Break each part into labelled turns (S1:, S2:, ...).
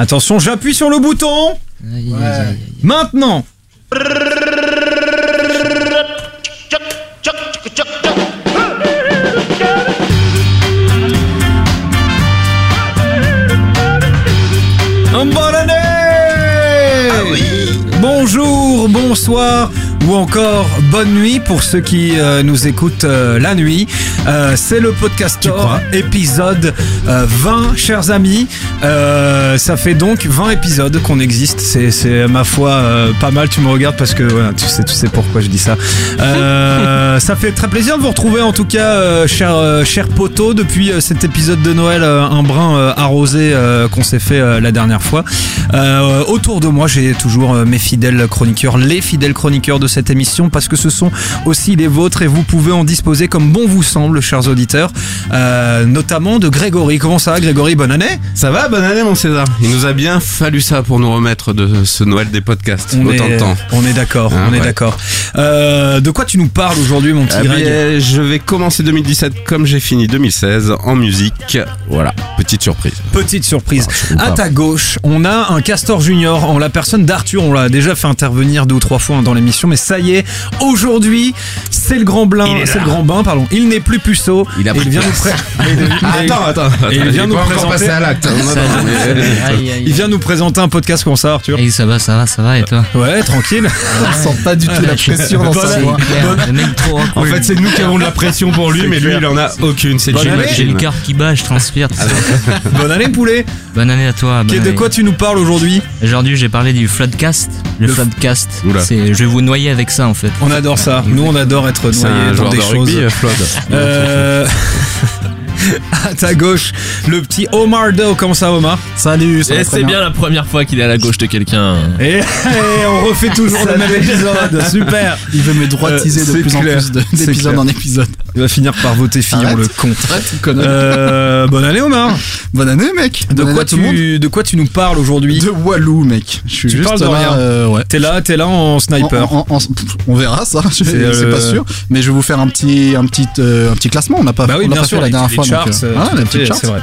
S1: Attention, j'appuie sur le bouton.
S2: Aïe, aïe, aïe, aïe.
S1: Maintenant. Bonne année Bonjour, bonsoir ou encore bonne nuit pour ceux qui euh, nous écoutent euh, la nuit. Euh, C'est le podcast épisode euh, 20, chers amis. Euh, ça fait donc 20 épisodes qu'on existe. C'est, ma foi euh, pas mal. Tu me regardes parce que voilà, tu sais, tu sais pourquoi je dis ça. Euh, ça fait très plaisir de vous retrouver en tout cas, euh, cher euh, cher poteau, depuis cet épisode de Noël, un brin arrosé qu'on s'est fait la dernière fois. Autour de moi, j'ai toujours mes fidèles chroniqueurs, les fidèles chroniqueurs de cette émission, parce que ce sont aussi les vôtres et vous pouvez en disposer comme bon vous semble, chers auditeurs. Notamment de Grégory. Comment ça Grégory? Bonne année
S3: Ça va, bonne année mon César. Il nous a bien fallu ça pour nous remettre de ce Noël des podcasts.
S1: on
S3: Autant
S1: est,
S3: de temps.
S1: On est d'accord,
S3: Ah,
S1: on est d'accord. Euh, de quoi tu nous parles aujourd'hui, mon petit
S3: Eh
S1: Greg
S3: bien, je vais commencer 2017 comme j'ai fini 2016 en musique. Voilà, petite surprise.
S1: Petite surprise.
S3: Ah,
S1: À ta gauche, on a un Castor Junior en la personne d'Arthur. On l'a déjà fait intervenir deux ou trois fois dans l'émission, mais ça y est, aujourd'hui, c'est le grand blin, c'est le grand bain, pardon. Il n'est plus puceau.
S3: Il a pris
S1: vient nous pré- il- et-
S3: attends.
S1: et il vient nous présenter-
S3: à
S1: Il vient nous présenter un podcast comme ça, Arthur.
S2: aïe. ça va, ça va, ça va, et toi
S1: Ouais, tranquille.
S4: On sent pas du tout la pression dans sa voix.
S3: En fait, c'est nous qui avons de la pression pour lui, mais lui, il en a aucune. C'est.
S2: J'ai le cœur qui bat, je transpire.
S1: Bonne année, poulet.
S2: Bonne année à toi.
S1: de quoi tu nous parles aujourd'hui
S2: Aujourd'hui, j'ai parlé du floodcast. Le, floodcast, je vais vous noyer avec ça en fait.
S1: On adore ça. Nous, on adore être noyés dans des
S3: de
S1: choses.
S3: euh.
S1: Euh... à ta gauche, le petit Omar Doe. Comment ça, Omar?
S4: Salut, ça
S5: Et c'est bien la première fois qu'il est à la gauche de quelqu'un.
S1: Et, et on refait toujours le même épisode. Super.
S4: Il veut me droitiser
S1: Euh,
S4: de
S1: c'est
S4: plus
S1: clair.
S4: en plus d'épisode en épisode.
S1: Il va finir par voter Fillon,
S4: Arrête.
S1: le con. Euh, bonne année, Omar.
S4: Bonne année, mec.
S1: De
S4: Bonne année
S1: quoi,
S4: à tout le monde.
S1: tu, de quoi tu nous parles aujourd'hui
S4: De Walou, mec. Je suis
S1: Tu
S4: juste
S1: parles de
S4: là,
S1: rien.
S4: euh, ouais.
S1: T'es là, t'es là en sniper.
S4: En- en- en- on verra ça, je-
S1: C'est, euh,
S4: pas sûr. Mais je vais vous faire un petit, un petit, euh, un petit classement. On n'a pas,
S1: Bah oui,
S4: on
S1: bien
S4: pas
S1: sûr,
S4: fait la
S1: les-
S4: dernière fois.
S1: charts,
S4: donc, euh,
S1: euh, c'est vrai.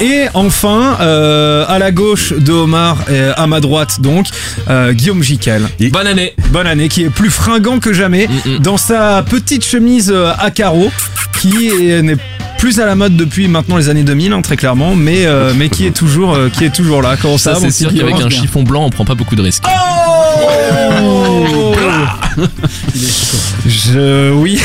S1: Et enfin, euh, à la gauche de Omar, et à ma droite donc, euh, Guillaume Jiquel.
S5: Bonne année.
S1: Bonne année, qui est plus fringant que jamais,
S5: Mm, mm.
S1: dans sa petite chemise euh, à carreaux, qui est- n'est plus à la mode depuis maintenant les années 2000, hein, très clairement, mais, euh, mais qui, est toujours, euh, qui est toujours là. Comment ça,
S5: Ça, c'est sûr qu'avec un chiffon blanc, on prend pas beaucoup de risques.
S1: Oh Je... Oui.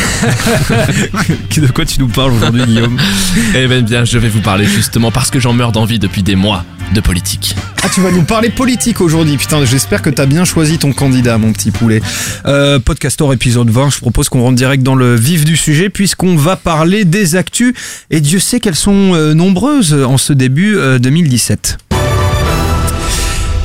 S1: de quoi tu nous parles aujourd'hui, Guillaume?
S5: Eh ben bien, je vais vous parler justement parce que j'en meurs d'envie depuis des mois de politique.
S1: Ah, tu vas nous parler politique aujourd'hui. Putain, j'espère que t'as bien choisi ton candidat, mon petit poulet. Euh, Podcastor épisode 20, je propose qu'on rentre direct dans le vif du sujet puisqu'on va parler des actus. Et Dieu sait qu'elles sont euh, nombreuses en ce début euh, 2017.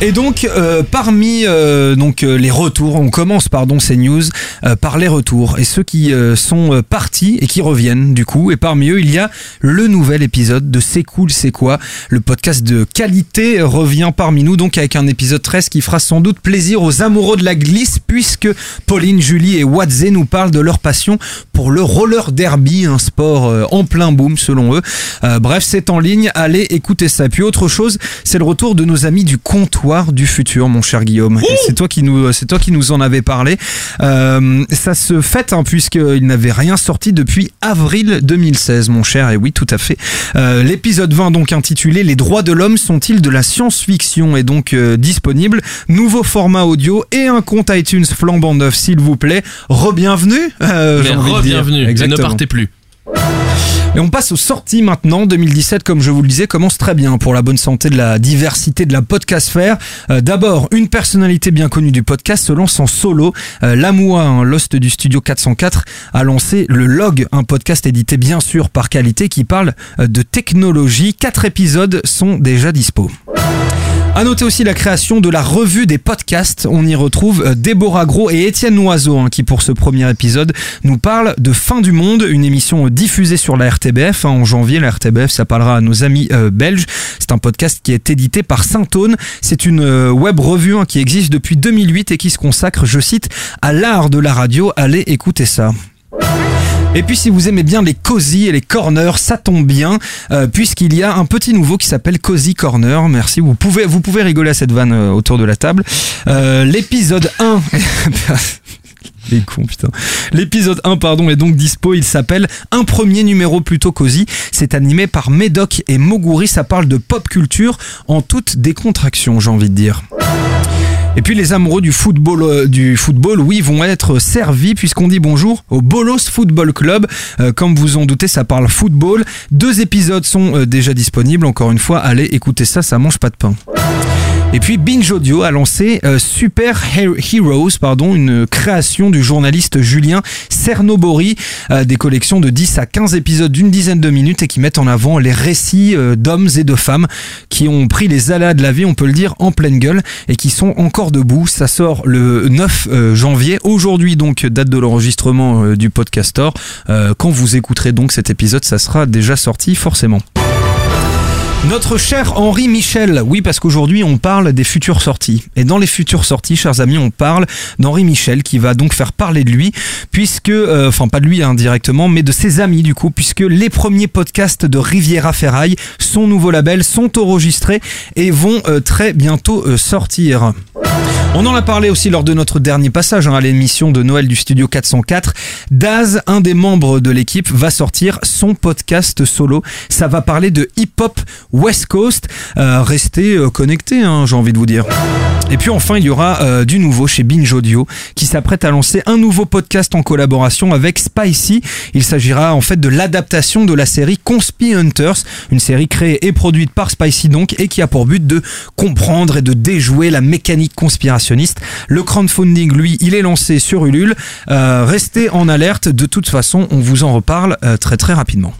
S1: Et donc, euh, parmi euh, donc euh, les retours, on commence pardon ces news euh, par les retours et ceux qui euh, sont euh, partis et qui reviennent du coup. Et parmi eux, il y a le nouvel épisode de C'est cool, c'est quoi? Le podcast de qualité revient parmi nous donc avec un épisode 13 qui fera sans doute plaisir aux amoureux de la glisse puisque Pauline, Julie et Wadze nous parlent de leur passion pour le roller derby, un sport en plein boom selon eux. Bref, c'est en ligne, allez écouter ça. Puis autre chose, c'est le retour de nos amis du comptoir du futur, mon cher Guillaume. C'est toi qui nous, c'est toi qui nous en avais parlé. Euh, ça se fête hein, puisqu'il n'avait rien sorti depuis avril 2016, mon cher. Et oui, tout à fait. Euh, L'épisode 20 donc intitulé Les droits de l'homme sont-ils de la science-fiction est donc euh, disponible. Nouveau format audio et un compte iTunes flambant neuf, s'il vous plaît. Re-bienvenue. dire.
S5: re-bienvenue. Ne partez plus.
S1: Et on passe aux sorties maintenant. 2017, comme je vous le disais, commence très bien pour la bonne santé de la diversité de la podcastfère. Euh, D'abord, une personnalité bien connue du podcast se lance en solo. Euh, Lamoua, un lost du studio 404, a lancé le Log, un podcast édité bien sûr par qualité qui parle euh, de technologie. Quatre épisodes sont déjà dispo. À noter aussi la création de la revue des podcasts. On y retrouve euh, Déborah Gros et Étienne Noiseau hein, qui pour ce premier épisode nous parlent de Fin du Monde, une émission euh, diffusée sur la RTBF hein, en janvier. La RTBF, ça parlera à nos amis euh, belges. C'est un podcast qui est édité par Saint-Aune. C'est une web revue hein, qui existe depuis 2008 et qui se consacre, je cite, à l'art de la radio. Allez écouter ça. Et puis si vous aimez bien les cozy et les corners, ça tombe bien, euh, puisqu'il y a un petit nouveau qui s'appelle Cozy Corner. Merci, vous pouvez, vous pouvez rigoler à cette vanne euh, autour de la table. Euh, L'épisode 1... Les cons, putain. L'épisode 1, pardon, est donc dispo. Il s'appelle Un premier numéro plutôt cosy. C'est animé par Médoc et Moguri. Ça parle de pop culture en toute décontraction, j'ai envie de dire. Et puis les amoureux du football, euh, du football, oui, vont être servis puisqu'on dit bonjour au Bolos Football Club. Euh, comme vous en doutez, ça parle football. Deux épisodes sont euh, déjà disponibles. Encore une fois, allez écouter ça, ça mange pas de pain. Et puis Binge Audio a lancé euh, Super He- Heroes, pardon, une création du journaliste Julien Cernobori, euh, des collections de 10 à 15 épisodes d'une dizaine de minutes et qui mettent en avant les récits euh, d'hommes et de femmes qui ont pris les aléas de la vie, on peut le dire, en pleine gueule et qui sont encore debout. Ça sort le 9 euh, janvier. Aujourd'hui donc, date de l'enregistrement du podcastor. Euh, quand vous écouterez donc cet épisode, ça sera déjà sorti forcément. Notre cher Henri Michel, oui parce qu'aujourd'hui on parle des futures sorties. Et dans les futures sorties, chers amis, on parle d'Henri Michel qui va donc faire parler de lui, puisque, euh, enfin pas de lui indirectement, mais de ses amis du coup, puisque les premiers podcasts de Riviera Ferraille, son nouveau label, sont enregistrés et vont euh, très bientôt euh, sortir. On en a parlé aussi lors de notre dernier passage hein, à l'émission de Noël du Studio 404. Daz, un des membres de l'équipe, va sortir son podcast solo. Ça va parler de hip-hop West Coast. Euh, restez euh, connectés, hein, j'ai envie de vous dire. Et puis enfin, il y aura euh, du nouveau chez Binge Audio qui s'apprête à lancer un nouveau podcast en collaboration avec Spicy. Il s'agira en fait de l'adaptation de la série Conspi Hunters, une série créée et produite par Spicy donc et qui a pour but de comprendre et de déjouer la mécanique conspirationniste. Le crowdfunding, lui, il est lancé sur Ulule. Euh, restez en alerte. De toute façon, on vous en reparle très très rapidement.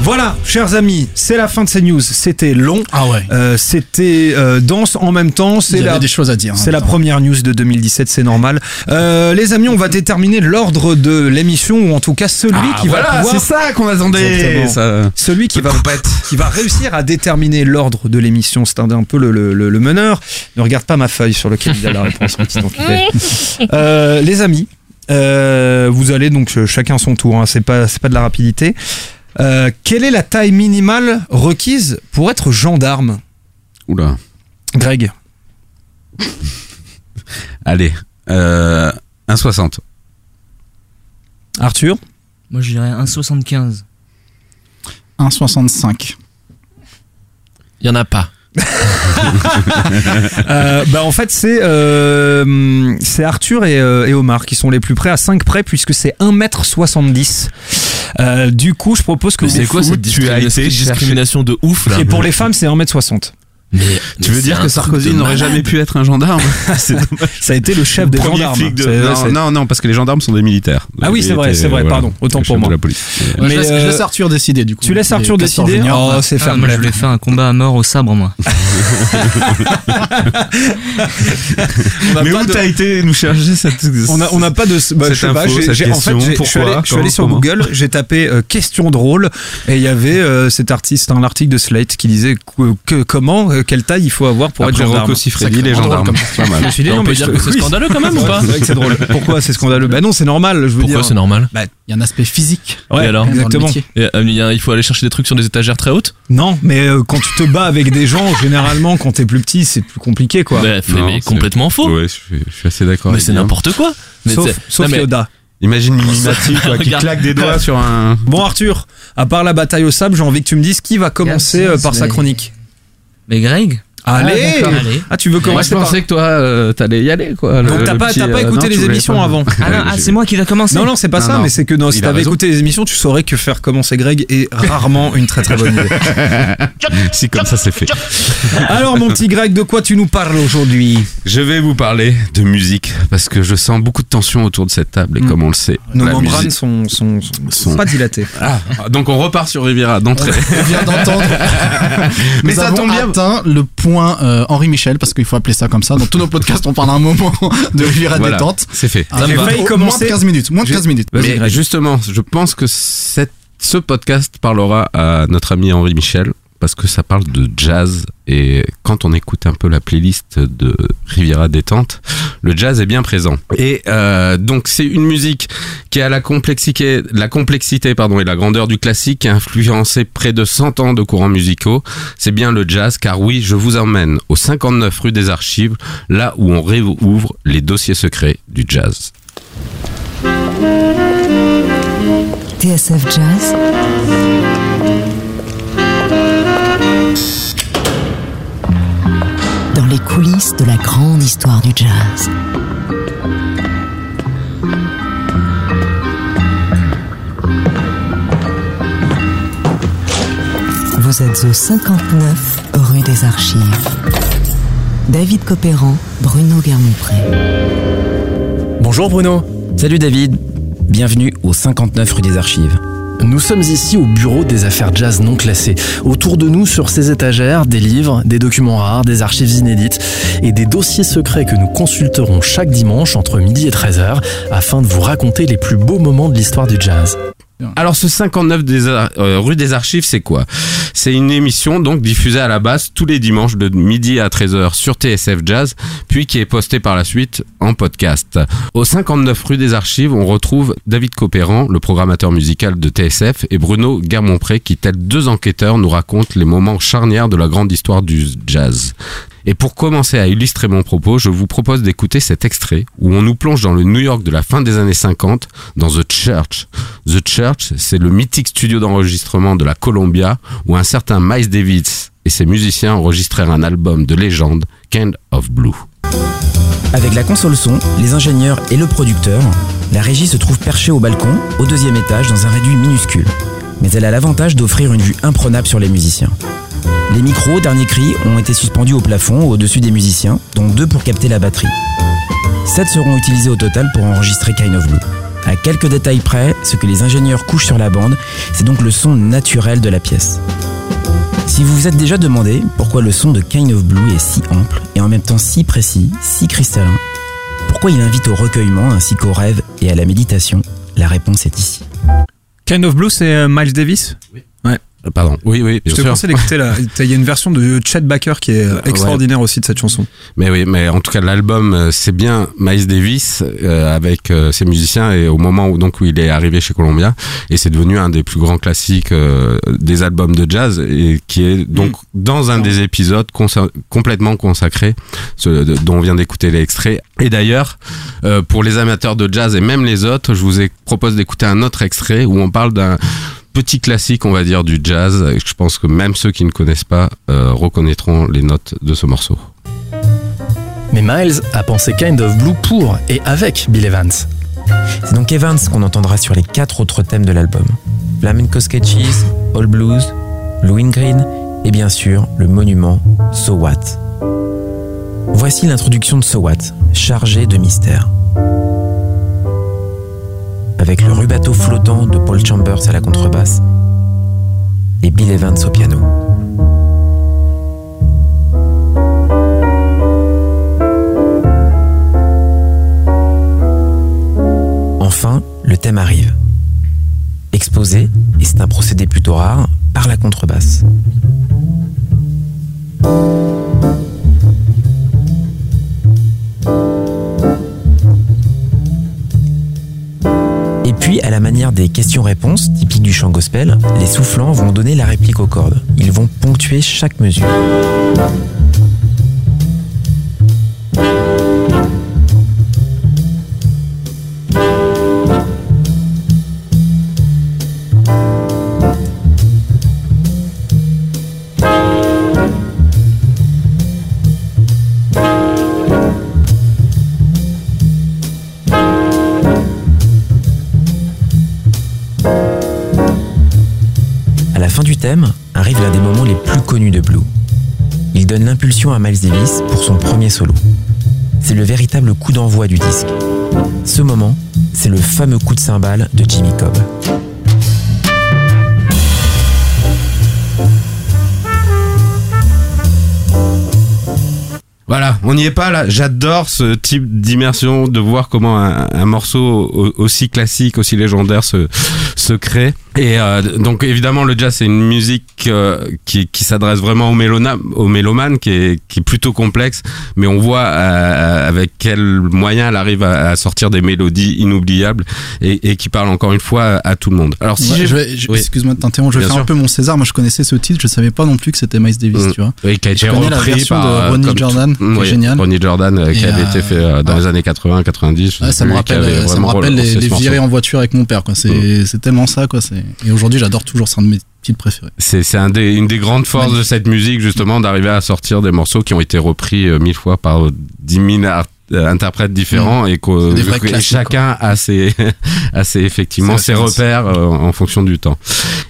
S1: Voilà, chers amis, c'est la fin de ces news. C'était long.
S4: Ah ouais.
S1: Euh, c'était euh, dense en même temps.
S4: Il
S1: C'est
S4: y
S1: la,
S4: avait des choses à dire. hein,
S1: c'est la première news de 2017, c'est normal. Euh, les amis, on va déterminer l'ordre de l'émission ou en tout cas celui
S3: Ah,
S1: qui va pouvoir,
S3: c'est ça qu'on attendait. Ça...
S1: celui qui va, qui réussir à déterminer l'ordre de l'émission. C'est un, un peu le, le- le- le meneur. Ne regarde pas ma feuille sur laquelle il y a la réponse, petit. Euh, les amis, euh, vous allez donc chacun son tour. hein, c'est pas c'est pas de la rapidité. Euh, quelle est la taille minimale requise pour être gendarme,
S3: Oula.
S1: Greg
S3: Allez. Euh, 1,60.
S1: Arthur
S2: Moi je dirais 1,75.
S4: 1,65.
S5: Il y en a pas.
S1: Euh, bah en fait c'est euh, c'est Arthur et, euh, et Omar qui sont les plus près à 5 près puisque c'est 1m70 euh, du coup je propose que
S5: c'est quoi cette
S3: tu as
S5: discrimination,
S3: été
S5: discrimination de ouf là
S1: et pour les femmes c'est 1m60
S5: Mais
S3: Tu veux dire que Sarkozy n'aurait jamais pu être un gendarme C'est dommage.
S1: ça a été le chef des gendarmes
S3: de- Non, non, non, parce que les gendarmes sont des militaires.
S1: Ah oui, c'est vrai, c'est vrai, pardon, autant pour moi.
S3: la police.
S1: Mais,
S4: je, laisse,
S1: euh,
S4: je laisse Arthur décider du coup.
S1: tu laisses Arthur décider oh c'est
S2: Ah, moi je voulais faire un combat à mort au sabre moi.
S1: N'a
S3: Mais où
S1: de-
S3: t'as été nous chercher cette.
S1: on a, on n'a pas de. Bah,
S3: Cette
S1: je sais pas,
S3: info,
S1: en fait, je suis allé,
S3: pourquoi,
S1: je suis allé
S3: comment,
S1: sur Google, j'ai tapé euh, question drôle et il y avait euh, cet artiste, un article de Slate qui disait que- comment, euh, quelle taille il faut avoir pour
S3: Après
S1: être gendarme.
S3: Rocco Siffredi, les gendarmes.
S4: comme
S3: Pas
S1: Je me
S3: mal.
S1: suis dit,
S5: on
S1: non,
S5: peut
S1: mais
S5: dire que c'est scandaleux quand même ou pas
S1: C'est vrai que c'est drôle. Pourquoi c'est scandaleux? Bah non, c'est normal. Je veux
S5: Pourquoi c'est normal?
S1: Bah,
S4: Il y a un aspect physique.
S1: ouais,
S5: Et alors?
S1: exactement.
S5: Et, euh, il faut aller chercher des trucs sur des étagères très hautes?
S1: Non, mais euh, quand tu te bats avec des gens, généralement, quand t'es plus petit, c'est plus compliqué, quoi.
S5: Bah,
S3: Non,
S5: mais complètement faux.
S3: Ouais, je suis, je suis assez d'accord.
S5: Mais c'est n'importe quoi. Mais
S1: sauf
S5: c'est-
S1: sauf
S5: non, mais-
S1: Yoda.
S3: Imagine Mimimati quoi, qui claque des doigts sur un.
S1: Bon, Arthur, à part la bataille au sable, j'ai envie que tu me dises qui va commencer
S2: Yes,
S1: par sa chronique.
S2: Mais Greg
S1: Allez
S2: d'accord. Allez.
S1: Ah, tu veux
S3: Moi, je
S1: commencer par...
S3: pensais que toi, euh, t'allais y aller, quoi.
S1: Donc t'as pas, t'as pas écouté les émissions avant
S2: Ah, non, ah, c'est moi qui va commencer.
S1: Non, non, c'est pas
S3: Non,
S1: ça,
S3: non.
S1: mais c'est que non, si t'avais écouté les émissions, tu saurais que faire commencer Greg est rarement une très très bonne idée.
S3: Si, comme ça, c'est fait.
S1: Alors, mon petit Greg, de quoi tu nous parles aujourd'hui?
S3: Je vais vous parler de musique parce que je sens beaucoup de tension autour de cette table et
S1: Mm.
S3: comme on le sait,
S1: Nos membranes
S3: musique-
S1: sont, sont, sont,
S3: Sont-
S1: pas dilatées.
S3: Ah, donc on repart sur Riviera d'entrée.
S4: On vient d'entendre.
S3: Mais ça tombe bien.
S4: le point euh, Henri Michel parce qu'il faut appeler ça comme ça. Dans tous nos podcasts, on parle un moment de Riviera
S3: Voilà,
S4: détente.
S3: c'est fait.
S4: Ah,
S1: J'ai failli commencer-
S4: Moins de 15 minutes. Moins de 15 minutes.
S3: Mais justement, je pense que cette, ce podcast parlera à notre ami Henri Michel parce que ça parle de jazz et quand on écoute un peu la playlist de Riviera détente, le jazz est bien présent. Et euh, donc c'est une musique qui a la complexité, la complexité pardon et la grandeur du classique, qui a influencé près de 100 ans de courants musicaux. C'est bien le jazz, car oui, je vous emmène au 59 rue des Archives, là où on réouvre les dossiers secrets du jazz.
S6: TSF Jazz. Les coulisses de la grande histoire du jazz. Vous êtes au 59 rue des Archives. David Copéran, Bruno Guermont-Pré.
S7: Bonjour Bruno.
S2: Salut David. Bienvenue au 59 rue des Archives.
S7: Nous sommes ici au bureau des affaires jazz non classées. Autour de nous, sur ces étagères, des livres, des documents rares, des archives inédites et des dossiers secrets que nous consulterons chaque dimanche entre midi et 13h afin de vous raconter les plus beaux moments de l'histoire du jazz.
S3: Alors ce 59 des, Ar- euh, rue des Archives, c'est quoi? C'est une émission donc diffusée à la base tous les dimanches de midi à 13h sur TSF Jazz, puis qui est postée par la suite en podcast. Au 59 rue des Archives, on retrouve David Copéran, le programmateur musical de TSF, et Bruno Guermont-Pré qui, tels deux enquêteurs, nous racontent les moments charnières de la grande histoire du jazz. Et pour commencer à illustrer mon propos, je vous propose d'écouter cet extrait où on nous plonge dans le New York de la fin des années 50, dans The Church. The Church, c'est le mythique studio d'enregistrement de la Columbia où un certain Miles Davis et ses musiciens enregistrèrent un album de légende, Kind of Blue.
S8: Avec la console son, les ingénieurs et le producteur, la régie se trouve perchée au balcon, au deuxième étage, dans un réduit minuscule. Mais elle a l'avantage d'offrir une vue imprenable sur les musiciens. Les micros, dernier cri, ont été suspendus au plafond au-dessus des musiciens, dont deux pour capter la batterie. Sept seront utilisés au total pour enregistrer Kind of Blue. À quelques détails près, ce que les ingénieurs couchent sur la bande, c'est donc le son naturel de la pièce. Si vous vous êtes déjà demandé pourquoi le son de Kind of Blue est si ample et en même temps si précis, si cristallin, pourquoi il invite au recueillement ainsi qu'au rêve et à la méditation, la réponse est ici.
S1: Kind of Blue, c'est euh, Miles Davis?
S3: Euh, Pardon. Oui, oui,
S1: Je te conseille d'écouter la. Il y a une version de Chet Baker qui est euh,
S3: Ouais.
S1: extraordinaire aussi de cette chanson.
S3: Mais oui, mais en tout cas, l'album, euh, c'est bien Miles Davis euh, avec euh, ses musiciens et au moment où donc où il est arrivé chez Columbia et c'est devenu un des plus grands classiques euh, des albums de jazz et qui est donc dans un des épisodes consa- complètement consacré, ce, de- dont on vient d'écouter l'extrait. Et d'ailleurs, euh, pour les amateurs de jazz et même les autres, je vous ai propose d'écouter un autre extrait où on parle d'un petit classique, on va dire, du jazz. Et Je pense que même ceux qui ne connaissent pas euh, reconnaîtront les notes de ce morceau.
S7: Mais Miles a pensé Kind of Blue pour et avec Bill Evans.
S8: C'est donc Evans qu'on entendra sur les quatre autres thèmes de l'album. Flamenco Sketches, All Blues, Blue in Green et bien sûr le monument So What. Voici l'introduction de So What, chargée de mystère. Avec le rubato flottant de Paul Chambers à la contrebasse et Bill Evans au piano. Enfin, le thème arrive. Exposé, et c'est un procédé plutôt rare, par la contrebasse. Puis, à la manière des questions-réponses, typiques du chant gospel, les soufflants vont donner la réplique aux cordes. Ils vont ponctuer chaque mesure. Miles Davis pour son premier solo. C'est le véritable coup d'envoi du disque. Ce moment, c'est le fameux coup de cymbale de Jimmy Cobb.
S3: Voilà, on n'y est pas là. J'adore ce type d'immersion, de voir comment un, morceau au- aussi classique, aussi légendaire se, secret. Et euh, donc évidemment le jazz c'est une musique euh, qui, qui s'adresse vraiment aux, mélona, aux mélomanes, qui est, qui est plutôt complexe, mais on voit euh, avec quels moyens elle arrive à, à sortir des mélodies inoubliables et, et qui parle encore une fois à tout le monde. Alors si
S4: Ouais,
S3: j'ai-
S4: je vais- je-
S3: Oui.
S4: Excuse-moi de t'interrompre, je vais faire un peu mon César. Moi, je connaissais ce titre, je savais pas non plus que c'était Miles Davis,
S3: Mm.
S4: tu vois.
S3: Oui, qui a été
S4: Je la
S3: repris
S4: version
S3: par,
S4: de Ronnie Jordan,
S3: tout-
S4: qui est
S3: oui,
S4: géniale.
S3: Ronnie Jordan qui avait été fait dans les années 80, 90. je
S4: Ouais,
S3: sais
S4: ça me rappelle, ça me rappelle les, les virées en voiture avec mon père, quoi. Tellement ça, quoi. Et aujourd'hui, j'adore toujours, c'est un de mes titres préférés.
S3: C'est c'est un des, une des grandes forces de cette musique, justement, d'arriver à sortir des morceaux qui ont été repris euh, mille fois par euh, dix mille euh, interprètes différents et que chacun a ses, a ses effectivement ses repères euh, en fonction du temps.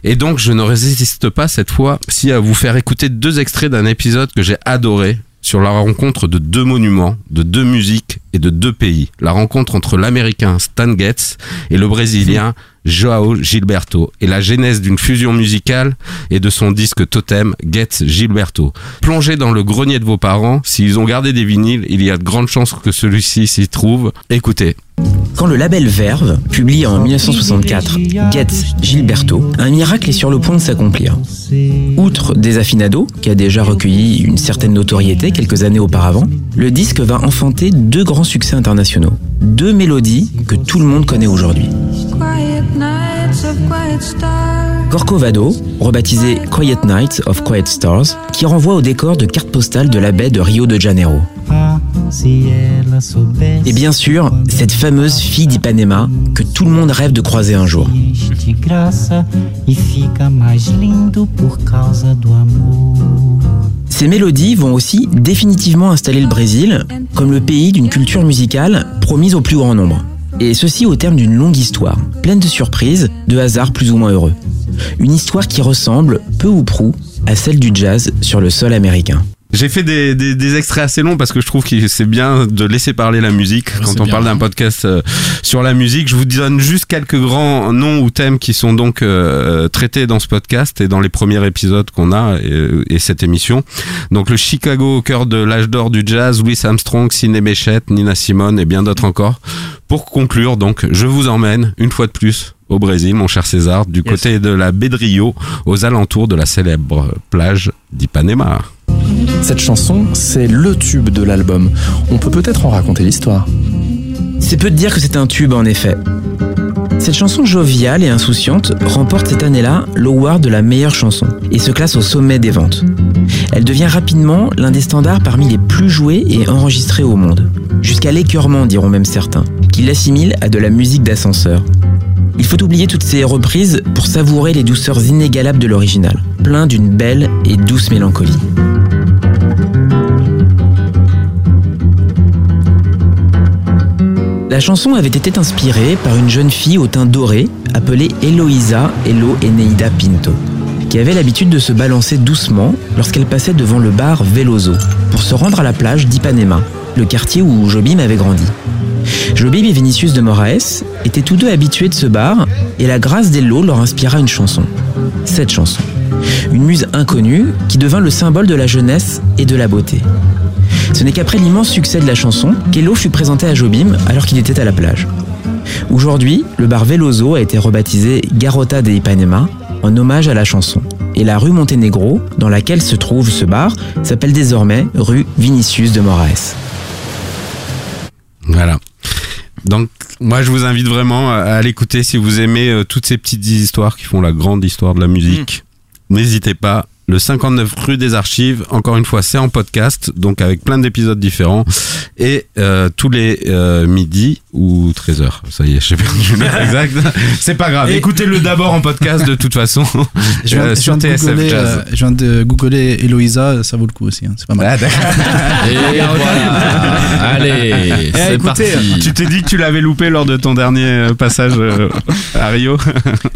S3: Et donc je ne résiste pas cette fois si à vous faire écouter deux extraits d'un épisode que j'ai adoré sur la rencontre de deux monuments, de deux musiques et de deux pays. La rencontre entre l'américain Stan Getz et le brésilien Joao Gilberto et la genèse d'une fusion musicale et de son disque totem Getz Gilberto. Plongez dans le grenier de vos parents, s'ils ont gardé des vinyles, il y a de grandes chances que celui-ci s'y trouve. Écoutez.
S8: Quand le label Verve publie en 1964 Getz Gilberto, un miracle est sur le point de s'accomplir. Outre Desafinado, qui a déjà recueilli une certaine notoriété quelques années auparavant, le disque va enfanter deux grands succès internationaux. Deux mélodies que tout le monde connaît aujourd'hui. Corcovado, rebaptisé Quiet Nights of Quiet Stars, qui renvoie au décor de cartes postales de la baie de Rio de Janeiro. Et bien sûr, cette fameuse fille d'Ipanema que tout le monde rêve de croiser un jour. Ces mélodies vont aussi définitivement installer le Brésil comme le pays d'une culture musicale promise au plus grand nombre. Et ceci au terme d'une longue histoire, pleine de surprises, de hasards plus ou moins heureux. Une histoire qui ressemble, peu ou prou, à celle du jazz sur le sol américain.
S3: J'ai fait des, des, des extraits assez longs parce que je trouve que c'est bien de laisser parler la musique quand on
S4: bien.
S3: parle d'un podcast euh, sur la musique. Je vous donne juste quelques grands noms ou thèmes qui sont donc euh, traités dans ce podcast et dans les premiers épisodes qu'on a et, et cette émission. Donc le Chicago au cœur de l'âge d'or du jazz, Louis Armstrong, Sidney Bechet, Nina Simone et bien d'autres encore. Pour conclure, donc, je vous emmène une fois de plus au Brésil, mon cher César, du côté de la baie de Rio, aux alentours de la célèbre plage d'Ipanema.
S7: Cette chanson, c'est le tube de l'album. On peut peut-être en raconter l'histoire.
S8: C'est peu de dire que c'est un tube en effet. Cette chanson joviale et insouciante remporte cette année-là l'award de la meilleure chanson et se classe au sommet des ventes. Elle devient rapidement l'un des standards parmi les plus joués et enregistrés au monde. Jusqu'à l'écœurement, diront même certains, qui l'assimilent à de la musique d'ascenseur. Il faut oublier toutes ces reprises pour savourer les douceurs inégalables de l'original, plein d'une belle et douce mélancolie. La chanson avait été inspirée par une jeune fille au teint doré appelée Eloïsa Elo Eneida Pinto, qui avait l'habitude de se balancer doucement lorsqu'elle passait devant le bar Veloso pour se rendre à la plage d'Ipanema, le quartier où Jobim avait grandi. Jobim et Vinicius de Moraes étaient tous deux habitués de ce bar et la grâce d'Elo leur inspira une chanson. Cette chanson. Une muse inconnue qui devint le symbole de la jeunesse et de la beauté. Ce n'est qu'après l'immense succès de la chanson qu'Elo fut présenté à Jobim alors qu'il était à la plage. Aujourd'hui, le bar Veloso a été rebaptisé Garota de Ipanema en hommage à la chanson. Et la rue Monténégro, dans laquelle se trouve ce bar, s'appelle désormais rue Vinicius de Moraes.
S3: Voilà. Donc, moi, je vous invite vraiment à l'écouter si vous aimez euh, toutes ces petites histoires qui font la grande histoire de la musique. N'hésitez pas. Le 59 rue des Archives, encore une fois, c'est en podcast, donc avec plein d'épisodes différents. Et euh, tous les euh, midis ou 13h. Ça y est, j'ai perdu l'heure exact. C'est pas grave. Écoutez-le d'abord en podcast de toute façon.
S4: Je viens,
S3: euh,
S4: je
S3: sur
S4: viens de
S3: TSF
S4: googler,
S3: Jazz.
S4: euh, je viens de googler Eloïsa, ça vaut le coup aussi, hein, c'est pas mal.
S3: Ah.
S5: Et voilà. Allez, c'est
S1: écoutez,
S5: parti.
S3: tu t'es dit que tu l'avais loupé lors de ton dernier euh, passage euh, à Rio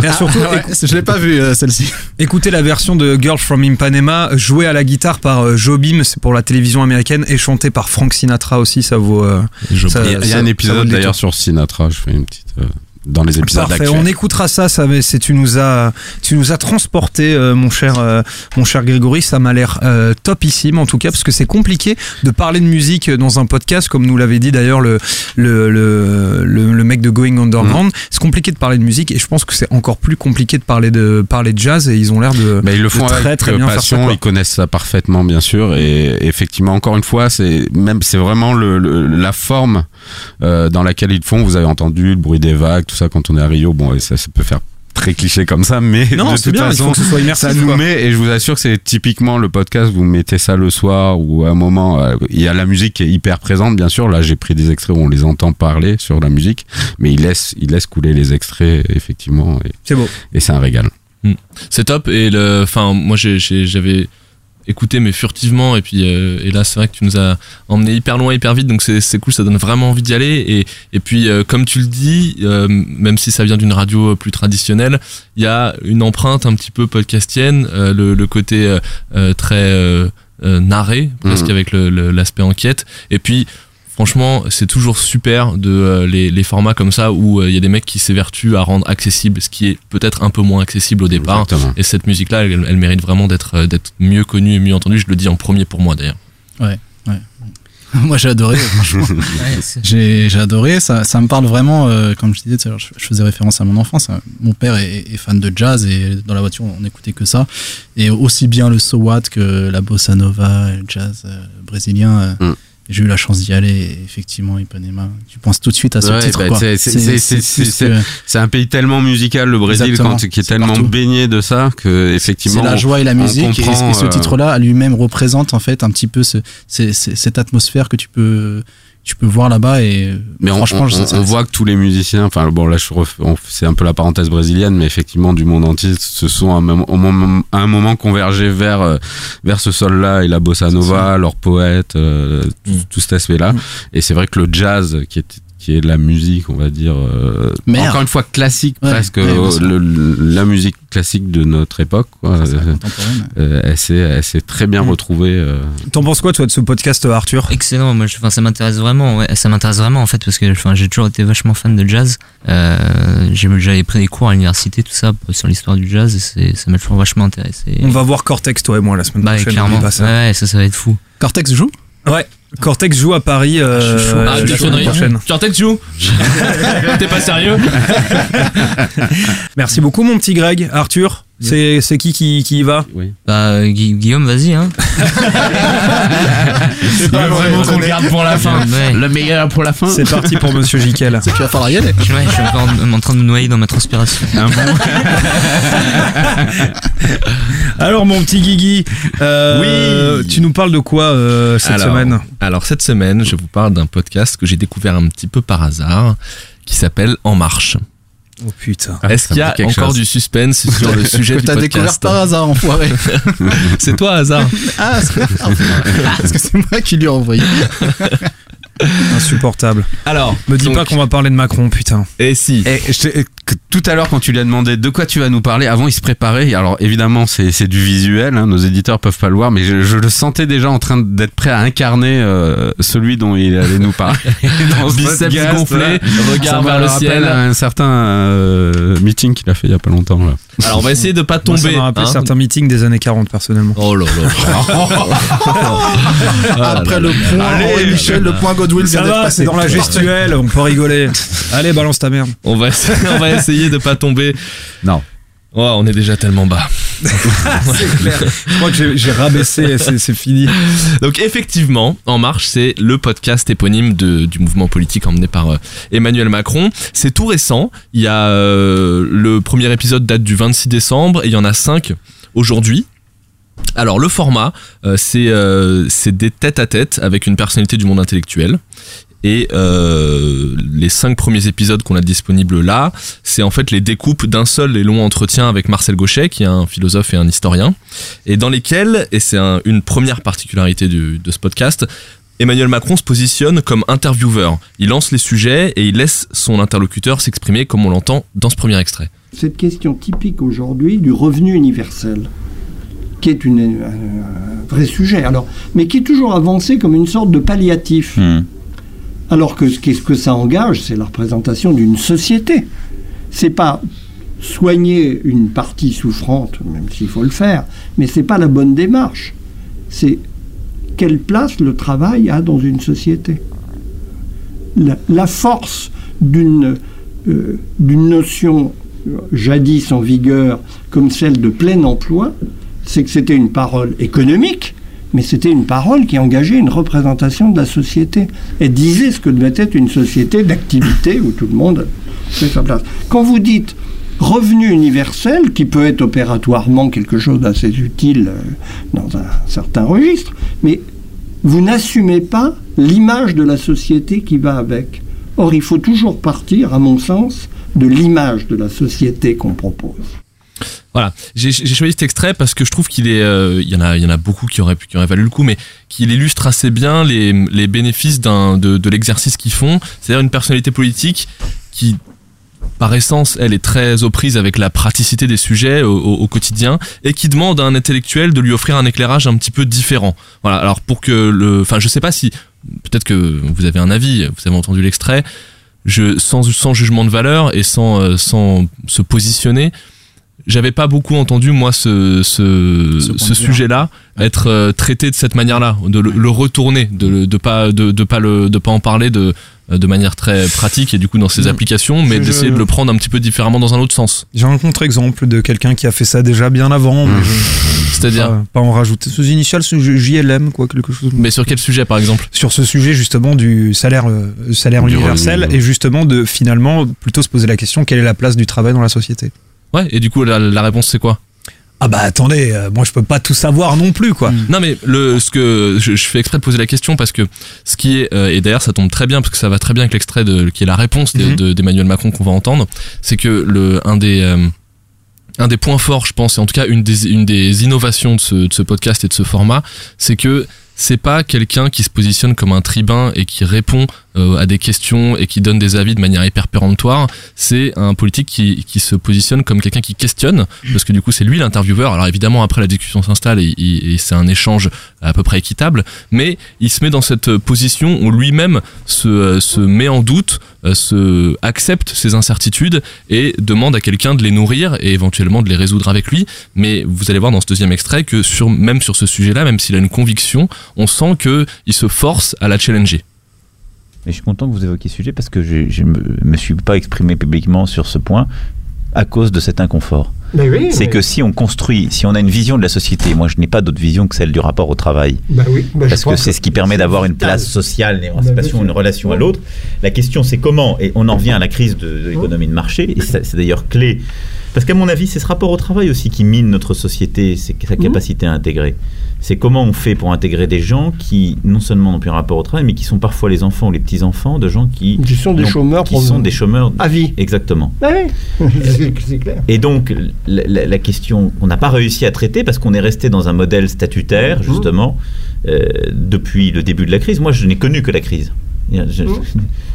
S1: Et surtout,
S4: Ah ouais, je l'ai pas vu euh, celle-ci.
S1: Écoutez la version de Girl from Ipanema jouée à la guitare par euh, Jobim, c'est pour la télévision américaine, et chantée par Frank Sinatra aussi, ça vaut. euh, ça-
S3: Il y a, un épisode
S1: le
S3: d'ailleurs sur Sinatra, je fais une petite. Dans les épisodes
S1: Parfait,
S3: actuels.
S1: on écoutera ça, ça mais c'est tu nous as tu nous as transporté euh, mon cher euh, mon cher Grégory, ça m'a l'air euh, topissime en tout cas parce que c'est compliqué de parler de musique dans un podcast comme nous l'avait dit d'ailleurs le le, le le le mec de Going Underground,
S3: Mm.
S1: c'est compliqué de parler de musique et je pense que c'est encore plus compliqué de parler de parler de jazz et ils ont l'air de
S3: Mais ils le font
S1: très
S3: avec
S1: très bien faire ça,
S3: passion, ils connaissent ça parfaitement bien sûr et effectivement encore une fois c'est même c'est vraiment le, le- la forme dans laquelle ils le font. Vous avez entendu le bruit des vagues, tout ça quand on est à Rio. Bon, et ça, ça peut faire très cliché comme ça, mais
S1: Non,
S3: de
S1: c'est
S3: toute
S1: bien, il
S3: façon,
S1: faut que ce soit immersif,
S3: ça nous
S1: quoi.
S3: met et je vous assure que c'est typiquement le podcast. Vous mettez ça le soir ou à un moment, euh, il y a la musique qui est hyper présente, bien sûr. Là, j'ai pris des extraits où on les entend parler sur la musique, mais il laisse, il laisse couler les extraits effectivement, et,
S1: C'est beau.
S3: et c'est un régal.
S5: C'est top et le, enfin moi j'avais écouté mais furtivement. Et puis euh, et là c'est vrai que tu nous as emmené hyper loin hyper vite donc c'est c'est cool ça donne vraiment envie d'y aller. Et et puis euh, comme tu le dis euh, même si ça vient d'une radio plus traditionnelle il y a une empreinte un petit peu podcastienne euh, le, le côté très narré presque
S3: Mhm.
S5: avec l'aspect enquête. Et puis Franchement, c'est toujours super de euh, les, les formats comme ça où euh, il y a des mecs qui s'évertuent à rendre accessible ce qui est peut-être un peu moins accessible au départ.
S3: Exactement.
S5: Et cette musique-là, elle, elle mérite vraiment d'être euh, d'être mieux connue et mieux entendue. Je le dis en premier pour moi d'ailleurs.
S4: Moi j'ai adoré, franchement. J'ai j'ai adoré, ça, ça me parle vraiment, euh, comme je disais, tout à l'heure, je, je faisais référence à mon enfance. hein. Mon père est, est fan de jazz et dans la voiture on n'écoutait que ça. Et aussi bien le so what que la bossa nova, le jazz euh, brésilien. euh,
S3: Mm.
S4: J'ai eu la chance d'y aller et effectivement, Ipanema, tu penses tout de suite à ce
S3: Ouais,
S4: titre.
S3: bah, c'est- c'est- c'est- c'est- c'est- C'est un pays tellement musical, le Brésil, quand, qui est
S4: C'est
S3: tellement
S4: partout.
S3: baigné de ça que
S4: C'est
S3: effectivement.
S4: la joie et la musique et, ce
S3: euh,
S4: titre-là lui-même représente en fait un petit peu ce, c'est- c'est- cette atmosphère que tu peux tu peux voir là-bas et
S3: Mais
S4: franchement
S3: on-
S4: je-
S3: on-
S4: ça-
S3: on voit que tous les musiciens, enfin bon là c'est un peu la parenthèse brésilienne, mais effectivement du monde entier se sont à un moment, à un moment convergés vers euh, vers ce sol-là et la bossa nova, leurs poètes, euh, tout,
S4: Mm.
S3: tout cet aspect-là. Et c'est vrai que le jazz, qui est qui est de la musique, on va dire, euh, encore une fois classique
S4: Ouais,
S3: presque,
S4: ouais,
S3: euh, le- la musique classique de notre époque. Quoi. Euh, euh, elle s'est elle s'est très bien
S1: Mm.
S3: retrouvée. euh,
S1: T'en penses quoi toi de ce podcast Arthur?
S9: Excellent, moi je, ça m'intéresse vraiment, ouais, ça m'intéresse vraiment en fait parce que j'ai toujours été vachement fan de jazz. Euh, j'ai- J'avais pris des cours à l'université, tout ça, sur l'histoire du jazz et ça m'a toujours vachement intéressé.
S1: On va voir Cortex toi et moi la semaine
S9: bah,
S1: prochaine.
S9: clairement,
S1: ça.
S9: ouais, ouais, ça, ça va être fou.
S4: Cortex joue?
S1: Ouais. Cortex joue à Paris euh,
S9: je suis chaud.
S1: la
S5: Ah,
S1: semaine prochaine.
S5: Cortex joue T'es pas sérieux
S1: Merci beaucoup mon petit Greg. Arthur, c'est c'est qui, qui qui y va
S3: oui.
S9: Bah, Gui- Guillaume, vas-y, hein.
S5: C'est pas vraiment qu'on le garde pour la fin.
S9: Ouais.
S3: Le meilleur pour la fin.
S1: C'est parti pour Monsieur Jiquel.
S4: c'est qu'il va falloir y aller
S9: Je, ouais, je suis encore en, en train de me noyer dans ma transpiration.
S3: Un bon-
S1: Alors mon petit Guigui, euh,
S5: Oui.
S1: tu nous parles de quoi euh, cette
S5: alors,
S1: semaine?
S5: alors cette semaine, je vous parle d'un podcast que j'ai découvert un petit peu par hasard qui s'appelle En Marche.
S1: Oh putain.
S3: Ah,
S5: Est-ce qu'il y a encore
S3: chose.
S5: du suspense sur le sujet
S4: que
S5: du
S4: t'as découvert
S5: podcast
S4: par hasard enfoiré
S5: C'est toi hasard
S4: ah c'est parce que c'est moi qui lui ai envoyé
S1: Insupportable.
S5: Alors,
S1: Me dis
S5: donc-
S1: pas qu'on va parler de Macron, putain.
S5: Et si
S3: Et je tout à l'heure, quand tu lui as demandé de quoi tu vas nous parler, avant il se préparait. Alors évidemment, c'est c'est du visuel. hein, nos éditeurs peuvent pas le voir, mais je, je le sentais déjà en train d'être prêt à incarner euh, celui dont il allait nous parler. dans ce
S5: Biceps.
S3: Ça
S5: regard vers le ciel.
S3: Un certain euh, meeting qu'il a fait il y a pas longtemps là.
S5: Alors on va essayer de pas
S1: Moi, ça
S5: tomber.
S1: m'a rappelé
S5: hein.
S1: certains meetings des années 40 personnellement.
S5: Oh là là.
S4: après le point Henri Michel le point Godwill
S1: Ça
S4: vient d'être passé
S1: dans la gestuelle, on peut rigoler. Allez, balance ta merde.
S5: On va, essayer, on va essayer de pas tomber.
S3: Non.
S5: Oh, on est déjà tellement bas.
S1: c'est clair. Je crois que j'ai- rabaissé, c'est fini.
S5: Donc effectivement, En Marche, c'est le podcast éponyme de- du mouvement politique emmené par euh, Emmanuel Macron. C'est tout récent. Il y a euh, le premier épisode date du 26 décembre et il y en a cinq aujourd'hui. Alors le format, euh, c'est euh, des têtes à tête avec une personnalité du monde intellectuel. Et euh, les cinq premiers épisodes qu'on a disponibles là, c'est en fait les découpes d'un seul et long entretien avec Marcel Gauchet, qui est un philosophe et un historien, et dans lesquels, et c'est un- une première particularité du- de ce podcast, Emmanuel Macron se positionne comme intervieweur. Il lance les sujets et il laisse son interlocuteur s'exprimer comme on l'entend dans ce premier extrait.
S10: cette question typique aujourd'hui du revenu universel, qui est une, un, un vrai sujet, alors, mais qui est toujours avancé comme une sorte de palliatif. Alors que ce que ça engage, c'est la représentation d'une société c'est pas soigner une partie souffrante, même s'il faut le faire, mais c'est pas la bonne démarche. C'est quelle place le travail a dans une société. La, force d'une euh, d'une notion jadis en vigueur comme celle de plein emploi, c'est que c'était une parole économique, mais c'était une parole qui engageait une représentation de la société et disait ce que devait être une société d'activité où tout le monde fait sa place. Quand vous dites revenu universel, qui peut être opératoirement quelque chose d'assez utile euh, dans un certain registre, mais vous n'assumez pas l'image de la société qui va avec. Or, il faut toujours partir, à mon sens, de l'image de la société qu'on propose.
S5: Voilà, j'ai choisi cet extrait parce que je trouve qu'il est, euh, il y en a, il y en a beaucoup qui auraient, qui auraient valu le coup, mais qu'il illustre assez bien les, les bénéfices d'un, de, de l'exercice qu'ils font. C'est-à-dire une personnalité politique qui, par essence, elle est très aux prises avec la praticité des sujets au, au- au quotidien et qui demande à un intellectuel de lui offrir un éclairage un petit peu différent. Voilà. Alors pour que le, enfin, je sais pas si, peut-être que vous avez un avis, vous avez entendu l'extrait. Je, sans, sans jugement de valeur et sans, euh, sans se positionner, j'avais pas beaucoup entendu moi ce ce, sujet-là être euh, traité de cette manière-là, de le, le retourner, de de pas de, de pas le de pas en parler de de manière très pratique et du coup dans ses
S1: Mm.
S5: applications, mais
S1: Je-
S5: d'essayer de le prendre un petit peu différemment dans un autre sens.
S1: J'ai un contre-exemple de quelqu'un qui a fait ça déjà bien avant. je-
S5: C'est-à-dire,
S1: pas, pas en rajouter. Sous initial, c'est JLM, quoi, quelque chose.
S5: mais sur quel sujet par exemple?
S1: Sur ce sujet justement du salaire, euh, salaire
S3: Du
S1: universel
S3: revenu,
S1: et justement de finalement plutôt se poser la question quelle est la place du travail dans la société?
S5: Ouais. Et du coup la, la réponse c'est quoi?
S1: Ah bah attendez, euh, moi je peux pas tout savoir non plus quoi.
S5: Non mais le ce que je, je fais exprès de poser la question parce que ce qui est euh, et d'ailleurs ça tombe très bien parce que ça va très bien avec l'extrait de qui est la réponse de-
S1: Mhm.
S5: de- d'Emmanuel Macron qu'on va entendre, c'est que le un des euh, un des points forts, je pense, et en tout cas une des une des innovations de ce, de ce podcast et de ce format, c'est que c'est pas quelqu'un qui se positionne comme un tribun et qui répond euh, à des questions et qui donne des avis de manière hyper péremptoire. C'est un politique qui, qui se positionne comme quelqu'un qui questionne, parce que du coup c'est lui l'intervieweur. Alors évidemment après la discussion s'installe et, et- et c'est un échange à peu près équitable, mais il se met dans cette position où lui-même se, se met en doute, euh, se accepte ses incertitudes et demande à quelqu'un de les nourrir et éventuellement de les résoudre avec lui. Mais vous allez voir dans ce deuxième extrait que sur, même sur ce sujet-là, même s'il a une conviction, on sent que il se force à la challenger.
S11: Mais je suis content que vous évoquiez ce sujet parce que je ne me, suis pas exprimé publiquement sur ce point à cause de cet inconfort.
S10: Oui,
S11: C'est
S10: mais-
S11: que si on construit, si on a une vision de la société, moi je n'ai pas d'autre vision que celle du rapport au travail,
S10: bah oui, bah
S11: parce que c'est ce qui permet d'avoir une place sociale, une émancipation,
S10: sûr.
S11: une relation à l'autre. La question c'est comment, et on en revient à la crise de, de l'économie de marché, et c'est d'ailleurs clé, parce qu'à mon avis c'est ce rapport au travail aussi qui mine notre société, c'est sa capacité à intégrer. C'est comment on fait pour intégrer des gens qui non seulement n'ont plus un rapport au travail, mais qui sont parfois les enfants ou les petits-enfants de gens qui,
S10: Qui sont des chômeurs
S11: qui sont des chômeurs
S10: à vie.
S11: Exactement.
S10: Bah oui, c'est- clair.
S11: Et donc, la, la- la question qu'on n'a pas réussi à traiter parce qu'on est resté dans un modèle statutaire, justement, euh, depuis le début de la crise. Moi, je n'ai connu que la crise. Je- je-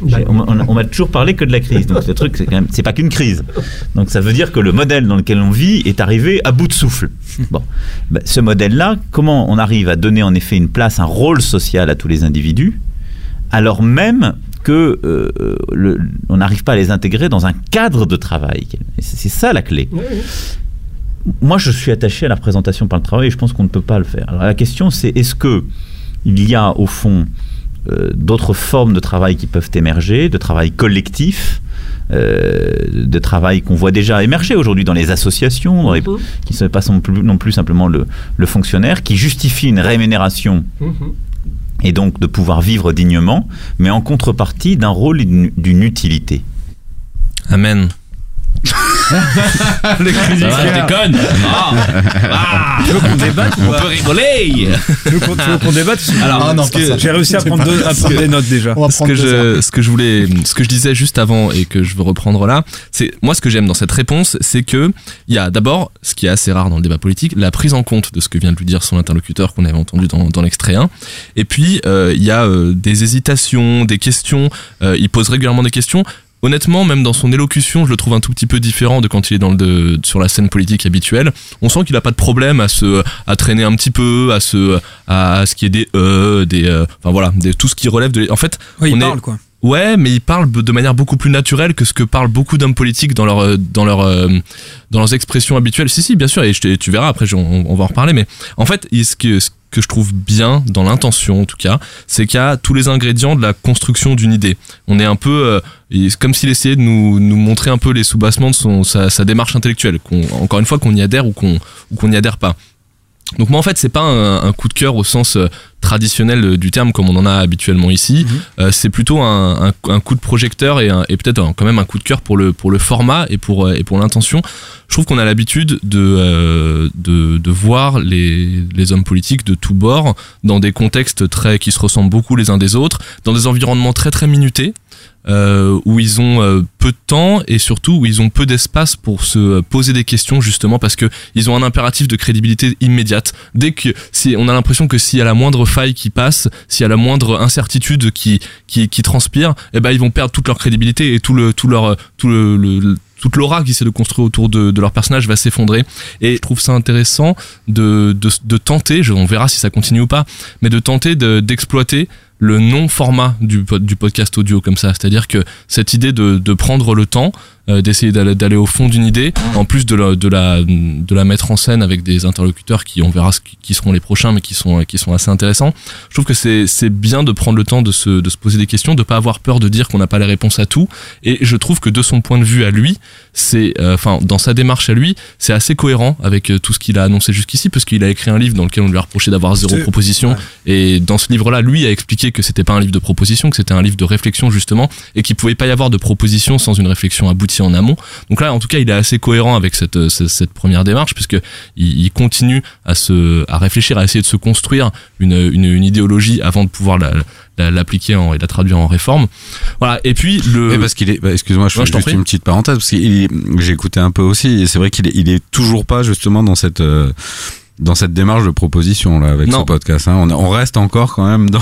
S11: j'ai- on m'a- toujours parlé que de la crise. Donc, ce truc, c'est quand même, c'est pas qu'une crise. Donc, ça veut dire que le modèle dans lequel on vit est arrivé à bout de souffle. Bon. Ben, ce modèle-là, comment on arrive à donner en effet une place, un rôle social à tous les individus, alors même que euh, le- on n'arrive pas à les intégrer dans un cadre de travail. C'est ça la clé. Moi, je suis attaché à la représentation par le travail et je pense qu'on ne peut pas le faire. Alors, la question, c'est est-ce que il y a au fond d'autres formes de travail qui peuvent émerger, de travail collectif, euh, de travail qu'on voit déjà émerger aujourd'hui dans les associations, dans les- qui ne sont pas non plus, non plus simplement le, le fonctionnaire, qui justifie une rémunération et donc de pouvoir vivre dignement, mais en contrepartie d'un rôle et d'une utilité.
S5: Amen.
S3: Le cri
S5: je déconne. Ah. Ah.
S1: Tu veux qu'on débatte ou
S5: On
S1: pas
S5: peut rigoler.
S1: Tu veux qu'on tu veux qu'on débatte
S5: Alors,
S1: Ah non,
S5: ce
S1: pas
S5: que-
S1: ça. j'ai réussi à prendre, deux- à prendre des notes déjà.
S5: ce que je ce que je voulais ce que je disais juste avant et que je veux reprendre là c'est moi ce que j'aime dans cette réponse c'est que il y a d'abord ce qui est assez rare dans le débat politique la prise en compte de ce que vient de lui dire son interlocuteur qu'on avait entendu dans, dans l'extrait 1 et puis euh, il y a euh, des hésitations des questions euh, il pose régulièrement des questions Honnêtement, même dans son élocution, je le trouve un tout petit peu différent de quand il est dans le de- sur la scène politique habituelle. On sent qu'il a pas de problème à se à traîner un petit peu, à se à, ce qui est des euh, des euh, enfin voilà, des, tout ce qui relève de. En fait,
S1: Oui, il parle, quoi.
S5: Ouais, mais ils parlent de manière beaucoup plus naturelle que ce que parlent beaucoup d'hommes politiques dans leur euh, dans leur euh, dans leurs expressions habituelles. Si si, bien sûr, et tu verras après, on, va en reparler. Mais en fait, ce que ce que je trouve bien dans l'intention en tout cas, c'est qu'il y a tous les ingrédients de la construction d'une idée. On est un peu euh, comme s'il essayait de nous, nous montrer un peu les soubassements de son sa, sa démarche intellectuelle. Encore une fois, qu'on y adhère ou qu'on ou n'y adhère pas. Donc moi en fait c'est pas un, coup de cœur au sens traditionnel euh, du terme comme on en a habituellement ici. Euh, c'est plutôt un, un- un coup de projecteur et, peut-être quand même un coup de cœur pour le pour le format et pour euh, et pour l'intention. Je trouve qu'on a l'habitude de, euh, de de voir les les hommes politiques de tous bords dans des contextes très qui se ressemblent beaucoup les uns des autres, dans des environnements très très minutés euh, où ils ont euh, peu de temps et surtout où ils ont peu d'espace pour se euh, poser des questions justement parce que ils ont un impératif de crédibilité immédiate. Dès que si on a l'impression que s'il y a la moindre faille qui passe, s'il y a la moindre incertitude qui qui, qui transpire, eh ben ils vont perdre toute leur crédibilité et tout le tout leur tout le, toute l'aura qu'ils essaient de construire autour de, leur personnage va s'effondrer. Et je trouve ça intéressant de, de, tenter, on verra si ça continue ou pas, mais de tenter de- d'exploiter le non-format du, du podcast audio comme ça. C'est-à-dire que cette idée de, de prendre le temps, d'essayer d'aller d'aller au fond d'une idée, en plus de la, de, la, de la mettre en scène avec des interlocuteurs qui, on verra ce qui, qui seront les prochains, mais qui sont, qui sont assez intéressants. Je trouve que c'est c'est bien de prendre le temps de se, de se poser des questions, de pas avoir peur de dire qu'on n'a pas les réponses à tout. Et je trouve que de son point de vue à lui, c'est, euh, enfin, dans sa démarche à lui, c'est assez cohérent avec euh, tout ce qu'il a annoncé jusqu'ici, parce qu'il a écrit un livre dans lequel on lui a reproché d'avoir zéro proposition. Et dans ce livre-là, lui a expliqué que c'était pas un livre de proposition, que c'était un livre de réflexion justement, et qu'il pouvait pas y avoir de proposition sans une réflexion aboutie en amont. Donc là, en tout cas, il est assez cohérent avec cette, euh, cette, première démarche, puisque il, il continue à se, à réfléchir, à essayer de se construire une, une, une idéologie avant de pouvoir la- la- l'appliquer en- et la traduire en réforme. Voilà. Et puis le.
S3: Parce qu'il est. bah, Excuse-moi, je
S5: Ouais,
S3: fais
S5: je
S3: juste une petite parenthèse parce que j'ai écouté un peu aussi et c'est vrai qu'il est, il est toujours pas justement dans cette. euh, dans cette démarche de proposition là avec
S5: Non.
S3: ce podcast hein. on, on reste encore quand même dans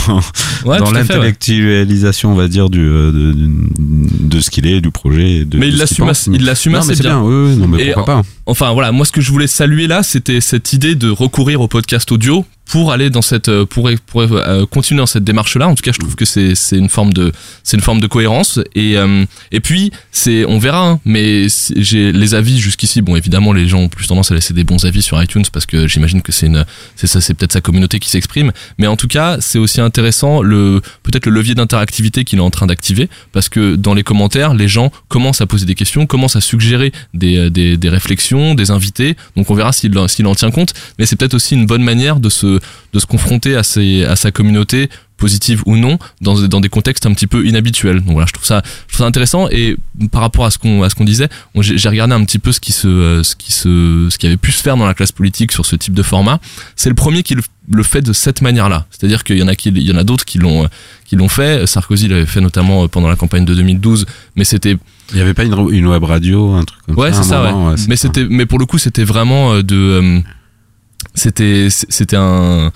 S5: Ouais,
S3: dans l'intellectualisation on va dire du euh, de, ce qu'il est du projet de,
S5: mais
S3: de
S5: il l'assume il l'assume assez bien.
S3: bien oui, oui, non mais
S5: Et
S3: pourquoi
S5: en-
S3: pas
S5: Enfin voilà, moi ce que je voulais saluer là, c'était cette idée de recourir au podcast audio pour aller dans cette euh, pour pour euh, continuer dans cette démarche là. En tout cas, je trouve que c'est c'est une forme de c'est une forme de cohérence et euh, et puis c'est on verra hein, mais j'ai les avis jusqu'ici bon évidemment les gens ont plus tendance à laisser des bons avis sur iTunes parce que j'imagine que c'est une c'est ça c'est peut-être sa communauté qui s'exprime mais en tout cas, c'est aussi intéressant le peut-être le levier d'interactivité qu'il est en train d'activer parce que dans les commentaires, les gens commencent à poser des questions, commencent à suggérer des, euh, des, des réflexions, des invités. Donc on verra s'il s'il en tient compte. Mais c'est peut-être aussi une bonne manière de se, de se confronter à, ses, à sa communauté positive ou non dans, dans des contextes un petit peu inhabituels. Donc voilà je trouve ça je trouve ça intéressant. Et par rapport à ce qu'on à ce qu'on disait on- j'ai regardé un petit peu ce qui se euh, ce qui se ce qui avait pu se faire dans la classe politique sur ce type de format. C'est le premier qui le, le fait de cette manière là c'est à dire qu'il y en a qui il y en a d'autres qui l'ont qui l'ont fait. Sarkozy l'avait fait notamment euh, pendant la campagne de 2012 mais c'était
S3: il y avait pas une, une web radio un truc comme
S5: ouais
S3: ça
S5: c'est ça
S3: moment,
S5: ouais.
S3: ouais, c'est
S5: mais
S3: ça.
S5: c'était mais pour le coup c'était vraiment euh, de c'était c'était un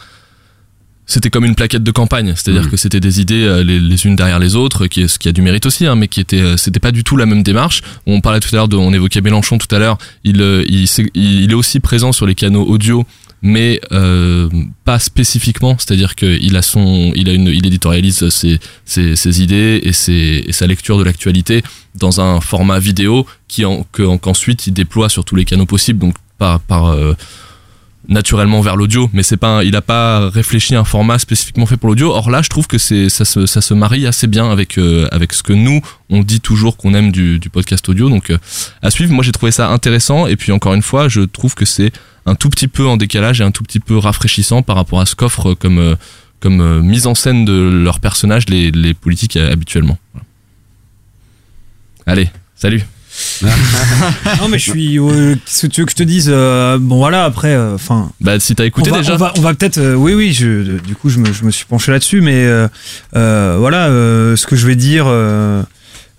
S5: c'était comme une plaquette de campagne, c'est-à-dire
S3: Mhm.
S5: que c'était des idées euh, les, les unes derrière les autres, qui, ce qui a du mérite aussi, hein, mais qui était, euh, c'était pas du tout la même démarche. On parlait tout à l'heure de, on évoquait Mélenchon tout à l'heure. Il, euh, il, il, est aussi présent sur les canaux audio, mais euh, pas spécifiquement. C'est-à-dire qu'il a son, il a une, il éditorialise ses, ses, ses idées et, ses, et sa lecture de l'actualité dans un format vidéo qui en, que, qu'ensuite il déploie sur tous les canaux possibles, donc par, par euh, naturellement vers l'audio, mais c'est pas, un- il a pas réfléchi à un format spécifiquement fait pour l'audio. Or là, je trouve que c'est, ça se, ça se marie assez bien avec, euh, avec ce que nous, on dit toujours qu'on aime du, du podcast audio. Donc, euh, à suivre. Moi, j'ai trouvé ça intéressant. Et puis, encore une fois, je trouve que c'est un tout petit peu en décalage et un tout petit peu rafraîchissant par rapport à ce qu'offrent comme, euh, comme euh, mise en scène de leurs personnages les, les politiques habituellement. Allez, salut.
S1: non mais je suis. euh, Qu'est-ce que tu veux que je te dise euh, Bon voilà après. Enfin.
S5: bah si t'as écouté
S1: on va,
S5: déjà.
S1: On va, on va peut-être. euh, oui oui. Je, du coup je me, je me suis penché là-dessus, mais euh, euh, voilà euh, ce que je vais dire.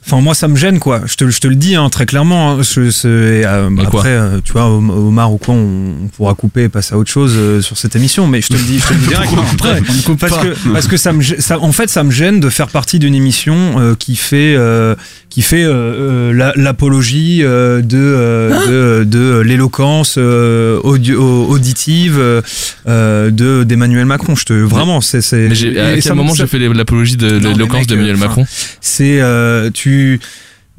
S1: Enfin, moi, ça me gêne, quoi. Je te, je te le dis hein, très clairement. hein. Je- euh, après, euh, tu vois, Om- Omar ou quoi, on, on pourra couper et passer à autre chose euh, sur cette émission. Mais je te le dis, je te le dis direct. Après, parce que, parce que ça me, ça, en fait, ça me gêne de faire partie d'une émission qui fait, qui fait la- l'apologie de, de, de l'éloquence auditive de d'Emmanuel Macron. Je te, vraiment, c'est,
S5: à quel
S1: ça
S5: moment j'ai fait l'apologie de l'éloquence d'Emmanuel Macron?
S1: c'est euh, tu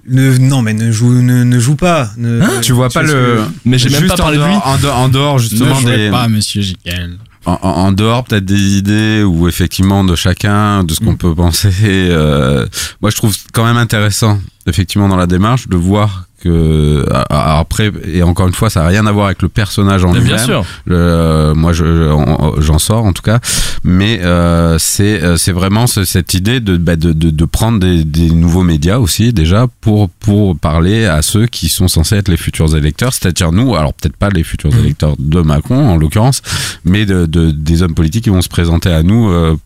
S1: ne, non mais ne joue ne, ne joue pas ne,
S3: Tu vois pas le.
S1: que-
S5: Mais j'ai même
S3: juste
S5: pas parlé
S3: en
S5: de lui.
S3: dehors, En dehors, en dehors, justement
S4: ne
S3: des.
S4: pas, monsieur Jiquel.
S3: en, dehors peut-être des idées ou effectivement de chacun, de ce qu'on peut penser. euh, moi, je trouve quand même intéressant, effectivement, dans la démarche, de voir que a- a- après et encore une fois, ça n'a rien à voir avec le personnage en lui-même.
S5: Bien sûr.
S3: Le- euh, moi, je- je- en- j'en sors en tout cas, mais euh, c'est euh, c'est vraiment ce- cette idée de, bah, de, de, de prendre des, des nouveaux médias aussi déjà pour pour parler à ceux qui sont censés être les futurs électeurs, c'est-à-dire nous. Alors peut-être pas les futurs électeurs de Macron en l'occurrence, mais de, de- des hommes politiques qui vont se présenter à nous euh,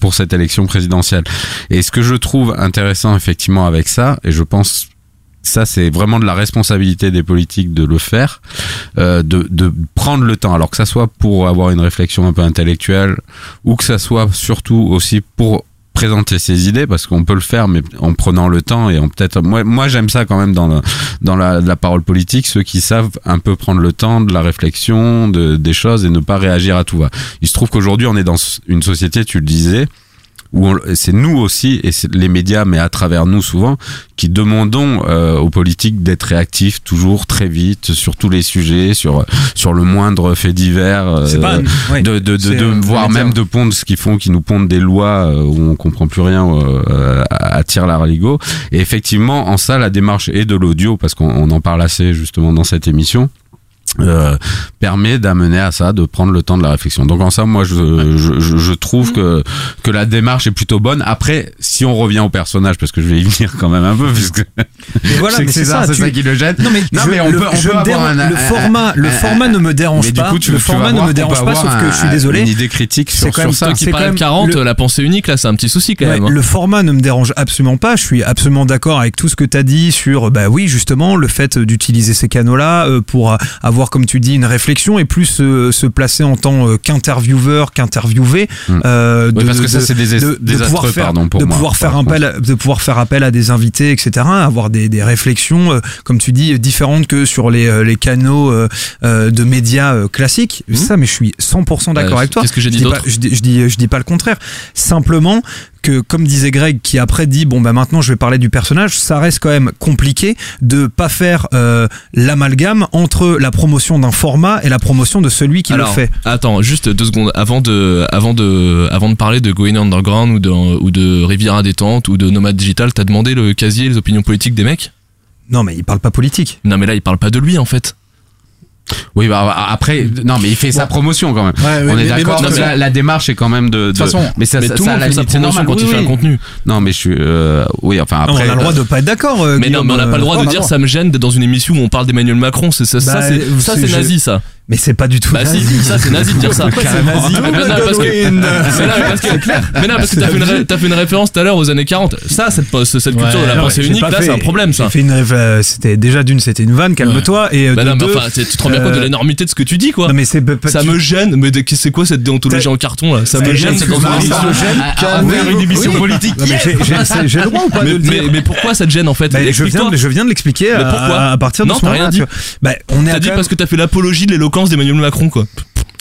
S3: pour cette élection présidentielle. Et ce que je trouve intéressant effectivement avec ça, et je pense ça c'est vraiment de la responsabilité des politiques de le faire, euh, de, de prendre le temps, alors que ça soit pour avoir une réflexion un peu intellectuelle, ou que ça soit surtout aussi pour présenter ses idées parce qu'on peut le faire mais en prenant le temps et en peut-être moi moi j'aime ça quand même dans le, dans la, la parole politique ceux qui savent un peu prendre le temps de la réflexion de, des choses et ne pas réagir à tout va. Il se trouve qu'aujourd'hui on est dans une société tu le disais où c'est nous aussi et c'est les médias mais à travers nous souvent qui demandons euh, aux politiques d'être réactifs toujours très vite sur tous les sujets sur sur le moindre fait divers euh,
S1: pas-
S3: de de, de, de
S1: euh,
S3: voire même de pondre ce qu'ils font qui nous pondent des lois euh, où on comprend plus rien euh, à, à tire l'arigot et effectivement en ça la démarche et de l'audio parce qu'on on en parle assez justement dans cette émission euh, permet d'amener à ça, de prendre le temps de la réflexion. Donc en ça, moi, je, je, trouve que que la démarche est plutôt bonne. Après, si on revient au personnage, parce que je vais y venir quand même un peu, puisque
S1: voilà, c'est ça,
S3: c'est
S1: tu-
S3: ça qui le gêne.
S1: Non mais,
S3: Non,
S1: je-
S3: mais on
S1: le,
S3: peut- on avoir un-
S1: le format, le format ne me dérange
S3: mais du
S1: pas.
S3: coup, tu-
S1: le format ne me dérange pas,
S3: avoir
S1: sauf que je suis désolé.
S3: Une idée critique sur,
S1: quand
S3: sur
S1: même-
S3: ça.
S5: Toi qui
S1: quand même
S5: 40,
S1: le-
S5: la pensée unique, là, c'est un petit souci quand
S1: Ouais,
S5: même. hein.
S1: le format ne me dérange absolument pas. Je suis absolument d'accord avec tout ce que tu as dit sur, bah oui, justement, le fait d'utiliser ces canaux-là euh, pour euh, avoir, comme tu dis, une réflexion et plus euh, se placer en tant euh, qu'intervieweur, qu'interviewé.
S3: Mm.
S1: euh,
S3: Oui, parce que ça, c'est des-
S1: de- de pouvoir faire,
S3: pardon, pour
S1: de
S3: moi,
S1: pouvoir faire appel, de pouvoir faire appel à des invités, etc. Avoir des, des réflexions, comme tu dis, différentes que sur les, les canaux de médias classiques. Ça, mais je suis 100% d'accord avec toi.
S5: qu'est-ce que j'ai
S1: Je
S5: dit
S1: dis
S5: d'autre?
S1: pas- je, dis, je, dis, je dis pas le contraire. Simplement que, comme disait Greg, qui après dit bon bah maintenant je vais parler du personnage, ça reste quand même compliqué de pas faire euh, l'amalgame entre la promotion d'un format et la promotion de celui qui
S5: Alors,
S1: le fait.
S5: Attends, juste deux secondes. Avant de, avant de, avant de parler de Going Underground ou de, ou de Riviera Détente ou de Nomade Digital, t'as demandé le casier, les opinions politiques des mecs?
S1: Non mais il parle pas politique.
S5: Non, mais là, il parle pas de lui en fait.
S3: Oui, bah après, non, mais il fait sa promotion quand même.
S4: Ouais, ouais,
S3: on
S4: mais-
S3: est d'accord.
S4: bon, de
S3: la, la démarche est quand même de.
S4: toute façon,
S3: mais ça,
S5: mais
S3: ça-
S5: tout le
S3: ça, la
S5: fait sa
S3: limite, c'est
S5: promotion
S3: normal.
S5: quand il
S3: Oui,
S5: fait un
S3: oui.
S5: contenu.
S3: Non, mais je suis. euh, oui, enfin
S1: Non,
S3: après.
S1: on a le droit de pas être d'accord. euh,
S5: Mais non, mais on n'a pas le droit
S1: euh,
S5: de
S1: oh,
S5: dire ça me gêne d'être dans une émission où on parle d'Emmanuel Macron. C'est ça, ça,
S1: Bah,
S5: c'est ça,
S1: c'est-
S5: c'est
S1: je-
S5: nazi ça.
S1: Mais c'est pas du tout.
S5: Bah si,
S1: nazi.
S5: ça c'est nazi de dire ça. Mais non, parce que, mais non, mais parce que, mais non, parce que t'as fait, une t'as fait une référence tout à l'heure aux années 40. Ça, cette, cette culture
S4: Ouais,
S5: de la pensée
S1: j'ai
S5: unique, là, c'est un problème ça.
S1: Fait une euh, c'était déjà d'une, c'était une vanne, calme-toi. Et euh,
S5: Bah
S1: de
S5: non, mais
S1: deux,
S5: enfin, tu te rends bien compte de
S1: euh,
S5: l'énormité de ce que tu dis quoi.
S1: Non mais c'est
S5: Ça
S1: tu-
S5: me gêne, mais c'est quoi cette déontologie en carton là? Ça me gêne, c'est
S1: gêne. Calmez-vous.
S3: faire une émission politique.
S1: Mais j'ai- c'est- le droit ou pas de
S5: Mais, mais, mais pourquoi ça te gêne en fait?
S1: Je, viens, je viens de l'expliquer
S5: Mais
S1: à,
S5: pourquoi?
S1: à partir de ce moment-là. Bah, on est
S5: T'as dit
S1: quand
S5: parce que t'as fait l'apologie de l'éloquence d'Emmanuel Macron quoi.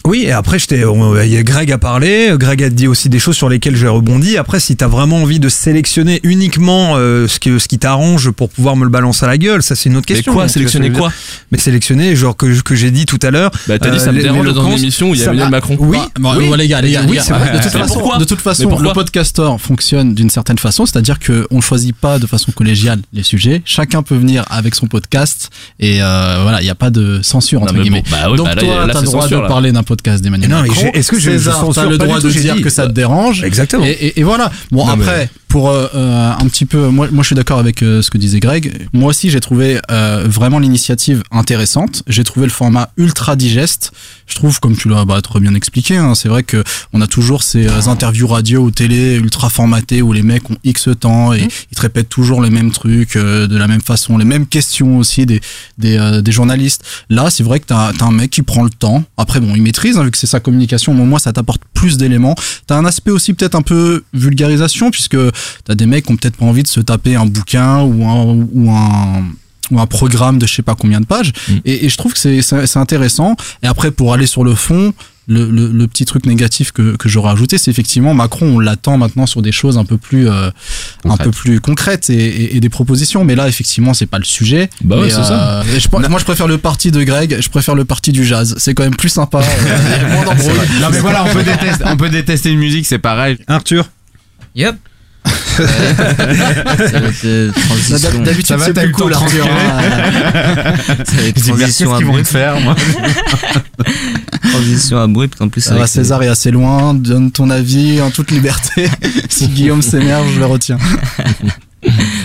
S1: Oui, et après, j'étais, on- il y a Greg a parlé, Greg a dit aussi des choses sur lesquelles j'ai rebondi. Après, si t'as vraiment envie de sélectionner uniquement euh, ce, que, ce qui t'arrange pour pouvoir me le balancer à la gueule, ça c'est une autre
S5: Mais
S1: question.
S5: quoi
S1: vois ce que
S5: Sélectionner
S1: je
S5: quoi?
S1: Mais sélectionner, genre que, que j'ai dit tout à l'heure.
S5: Bah t'as dit
S1: euh,
S5: ça me dérange dans une émission où il y a Emmanuel
S1: m'a-
S5: Macron.
S1: Oui,
S4: Bon,
S1: oui.
S4: bon, les gars, les gars,
S1: Oui,
S4: les gars.
S1: c'est vrai.
S4: de toute
S5: Mais
S4: façon,
S5: pourquoi?
S4: de toute façon
S5: Mais pourquoi?
S4: le podcastor fonctionne d'une certaine façon, c'est-à-dire que on choisit pas de façon collégiale les sujets. Chacun peut venir avec son podcast et euh, voilà, il n'y a pas de censure entre
S5: Non, mais
S4: guillemets.
S5: bon, bah oui,
S4: Donc
S5: bah là,
S4: toi, t'as le droit de parler d'un podcast d'Emmanuel
S1: Mais non, mais
S4: Macron.
S1: j'ai- est-ce que je-
S4: César, le droit de dire que ça te dérange.
S1: Exactement.
S4: Et, et- et voilà. Bon
S5: Non,
S4: après, pour euh, euh, un petit peu, moi, moi je suis d'accord avec euh, ce que disait Greg. Moi aussi j'ai trouvé euh, vraiment l'initiative intéressante. J'ai trouvé le format ultra digeste. Je trouve, comme tu l'as bah, très bien expliqué, hein, c'est vrai que on a toujours ces euh, interviews radio ou télé ultra formatées où les mecs ont X temps et ils te répètent toujours les mêmes trucs euh, de la même façon, les mêmes questions aussi des des, euh, des journalistes. Là, c'est vrai que t'as as un mec qui prend le temps. Après, bon, il maîtrise hein, vu que c'est sa communication. Mais au moins, ça t'apporte plus d'éléments. T'as un aspect aussi peut-être un peu vulgarisation puisque t'as des mecs qui ont peut-être pas envie de se taper un bouquin ou un ou un ou un programme de je sais pas combien de pages et, et je trouve que c'est intéressant et après pour aller sur le fond le, le, le petit truc négatif que, que j'aurais ajouté, c'est effectivement Macron, on l'attend maintenant sur des choses un peu plus, euh, un peu plus concrètes et, et, et des propositions. Mais là, effectivement, c'est pas le sujet.
S5: Bah ouais, c'est ça.
S4: euh, et je, moi, je préfère le parti de Greg. Je préfère le parti du jazz. C'est quand même plus sympa. euh, moins.
S3: Non mais voilà, on peut détester, on peut détester une musique, c'est pareil.
S1: Arthur
S9: Yep. Ça va être euh, transition.
S4: D'habitude,
S3: Ça va,
S4: c'est
S3: t'as
S4: plus
S3: eu le temps
S4: cool,
S3: de
S4: Arthur.
S9: Ça va être
S3: Je dis, merde, qu'est-ce
S9: transition
S3: qu'ils vont
S9: abrupte.
S3: te faire, moi
S9: Transition abrupte en plus.
S4: Ça va,
S9: avec
S4: César est assez loin. Donne ton avis en toute liberté. si Guillaume s'énerve, je le retiens.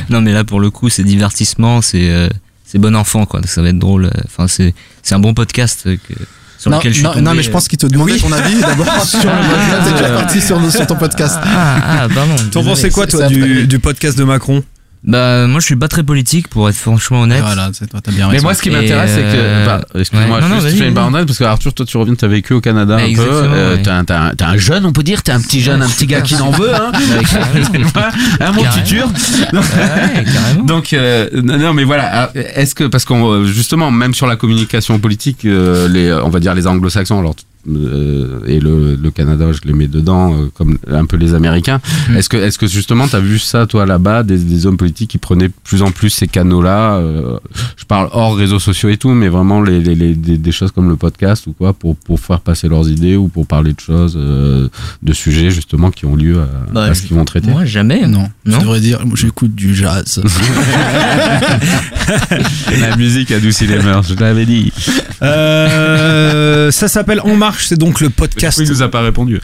S9: Non mais là pour le coup c'est divertissement, c'est euh, c'est bon enfant quoi. Ça va être drôle. euh, Enfin c'est c'est un bon podcast euh, que, sur
S4: Non,
S9: lequel je suis
S4: non,
S9: tombé.
S4: non, mais je pense qu'il te demandait ton avis d'abord sur le podcast. T'es déjà parti sur, sur ton podcast.
S9: Ah, ah pardon.
S1: T'en
S9: désolé.
S1: pensais quoi, toi, du, du podcast de Macron?
S9: Bah moi je suis pas très politique pour être franchement honnête.
S4: Voilà, c'est toi, t'as bien
S3: Mais
S4: raison.
S3: moi, ce qui m'intéresse, c'est que.
S9: euh,
S3: bah, Excuse-moi,
S9: ouais.
S3: Je fais une parenthèse parce que Arthur, toi, tu reviens, t'as vécu au Canada un peu. Euh,
S9: ouais.
S3: T'es un, t'as un- t'as un jeune, on peut dire, t'es un petit jeune, un petit gars qui n'en veut, hein.
S9: Carrément.
S3: un mon
S9: carrément.
S3: Donc, euh, non, mais voilà. euh, Est-ce que parce qu'on euh, justement, même sur la communication politique, euh, les, on va dire les Anglo-Saxons, alors euh, et le, le Canada, je les mets dedans, euh, comme un peu les Américains.
S9: Mm.
S3: Est-ce que, est-ce que justement, t'as vu ça, toi, là-bas, des, des hommes politiques qui prenaient de plus en plus ces canaux-là euh, Je parle hors réseaux sociaux et tout, mais vraiment les, les, les- des, des choses comme le podcast ou quoi, pour, pour faire passer leurs idées ou pour parler de choses, euh, de sujets justement qui ont lieu à,
S9: Bah,
S3: à ce qu'ils vont traiter?
S9: Moi jamais.
S4: Non, je
S9: Non.
S4: devrais dire, j'écoute du jazz.
S3: La musique adoucit les mœurs, je l'avais dit.
S1: Euh, ça s'appelle En Marche, c'est donc le podcast.
S3: Il nous a pas répondu.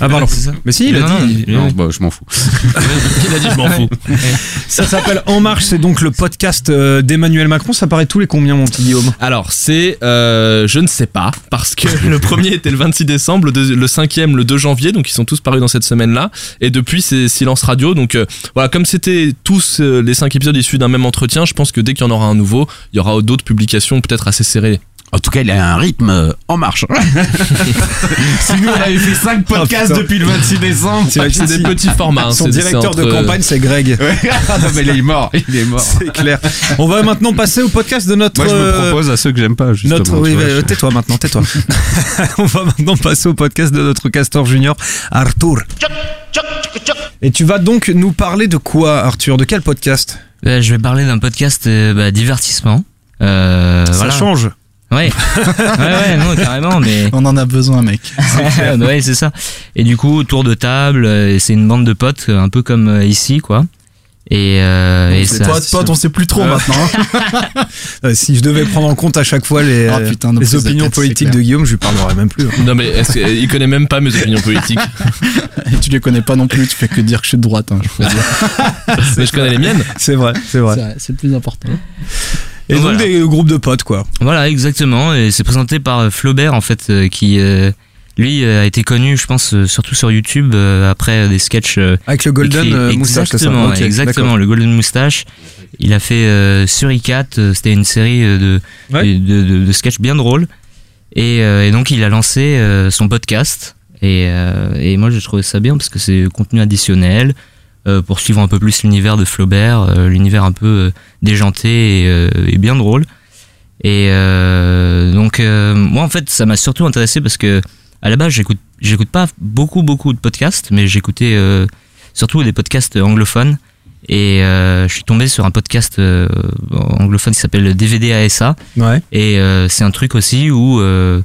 S1: Ah pardon.
S9: C'est ça.
S1: Mais si, il a
S9: Non,
S1: dit.
S3: Non, bah, je m'en fous.
S5: Il a dit je m'en fous.
S1: Ça s'appelle En Marche, c'est donc le podcast euh, d'Emmanuel Macron. Ça paraît tous les combien, mon petit Guillaume?
S5: Alors c'est, euh, je ne sais pas, parce que le premier était le 26 décembre, le, deux- le cinquième le 2 janvier, donc ils sont tous parus dans cette semaine-là. Et depuis c'est silence radio, donc euh, voilà, comme c'était tous euh, les cinq épisodes issus d'un même entretien, je pense que dès qu'il y en aura un nouveau, il y aura d'autres publications peut-être assez serrées.
S3: En tout cas, il a un rythme euh, en marche. si nous, on avait fait 5 podcasts depuis le 26 décembre.
S5: C'est c'est des petits formats. hein,
S1: Son directeur de
S5: entre, euh,
S1: campagne, c'est Greg.
S3: Ah non, mais il est mort. Il est mort.
S1: C'est clair. On va maintenant passer au podcast de notre.
S3: Moi, je me
S1: euh,
S3: propose à ceux que j'aime pas, justement.
S1: Notre,
S3: tu
S1: oui,
S3: vois, je-
S1: tais-toi maintenant, tais-toi. On va maintenant passer au podcast de notre castor junior, Arthur. Et tu vas donc nous parler de quoi, Arthur? De quel podcast?
S9: Euh, je vais parler d'un podcast euh, bah, divertissement. Euh,
S1: Ça
S9: voilà.
S1: change.
S9: Ouais. ouais, ouais, non, carrément, mais.
S4: On en a besoin, mec.
S9: ouais, c'est ça. Et du coup, tour de table, euh, c'est une bande de potes, euh, un peu comme euh, ici, quoi. Et, euh, et
S4: C'est
S9: ça.
S4: pote, pote, on sait plus trop
S1: Euh,
S4: maintenant. hein.
S1: Si je devais prendre en compte à chaque fois les,
S4: Ah, putain,
S1: les opinions
S4: tête,
S1: politiques de Guillaume, je lui parlerai même plus. hein.
S5: Non mais est-ce que- il connaît même pas mes opinions politiques,
S4: Et tu les connais pas non plus, tu fais que dire que je suis de droite. Hein, je
S5: mais je connais les miennes.
S1: C'est vrai, c'est vrai.
S4: C'est vrai, C'est le plus important.
S1: Et donc
S9: Voilà.
S1: des groupes de potes, quoi.
S9: Voilà, exactement. Et c'est présenté par euh, Flaubert, en fait, euh, qui, euh, lui, a été connu, je pense, surtout sur YouTube, euh, après des sketchs. euh,
S1: Avec le Golden
S9: écrits-
S1: Moustache, ça
S9: Exactement, exactement, le Golden Moustache. Il a fait euh, sur ICAT, euh, c'était une série de,
S1: Ouais.
S9: de, de, de sketchs bien drôles. Et, et donc, il a lancé son podcast. Et, et moi, j'ai trouvé ça bien parce que c'est contenu additionnel pour suivre un peu plus l'univers de Flaubert, euh, l'univers un peu euh, déjanté et, euh, et bien drôle. Et euh, donc, euh, moi, en fait, ça m'a surtout intéressé parce que à la base, j'écoute, j'écoute pas beaucoup, beaucoup de podcasts, mais j'écoutais euh, surtout des podcasts anglophones. Et euh, je suis tombé sur un podcast euh, anglophone qui s'appelle DVD ASA.
S1: Ouais.
S9: Et euh, c'est un truc aussi où euh,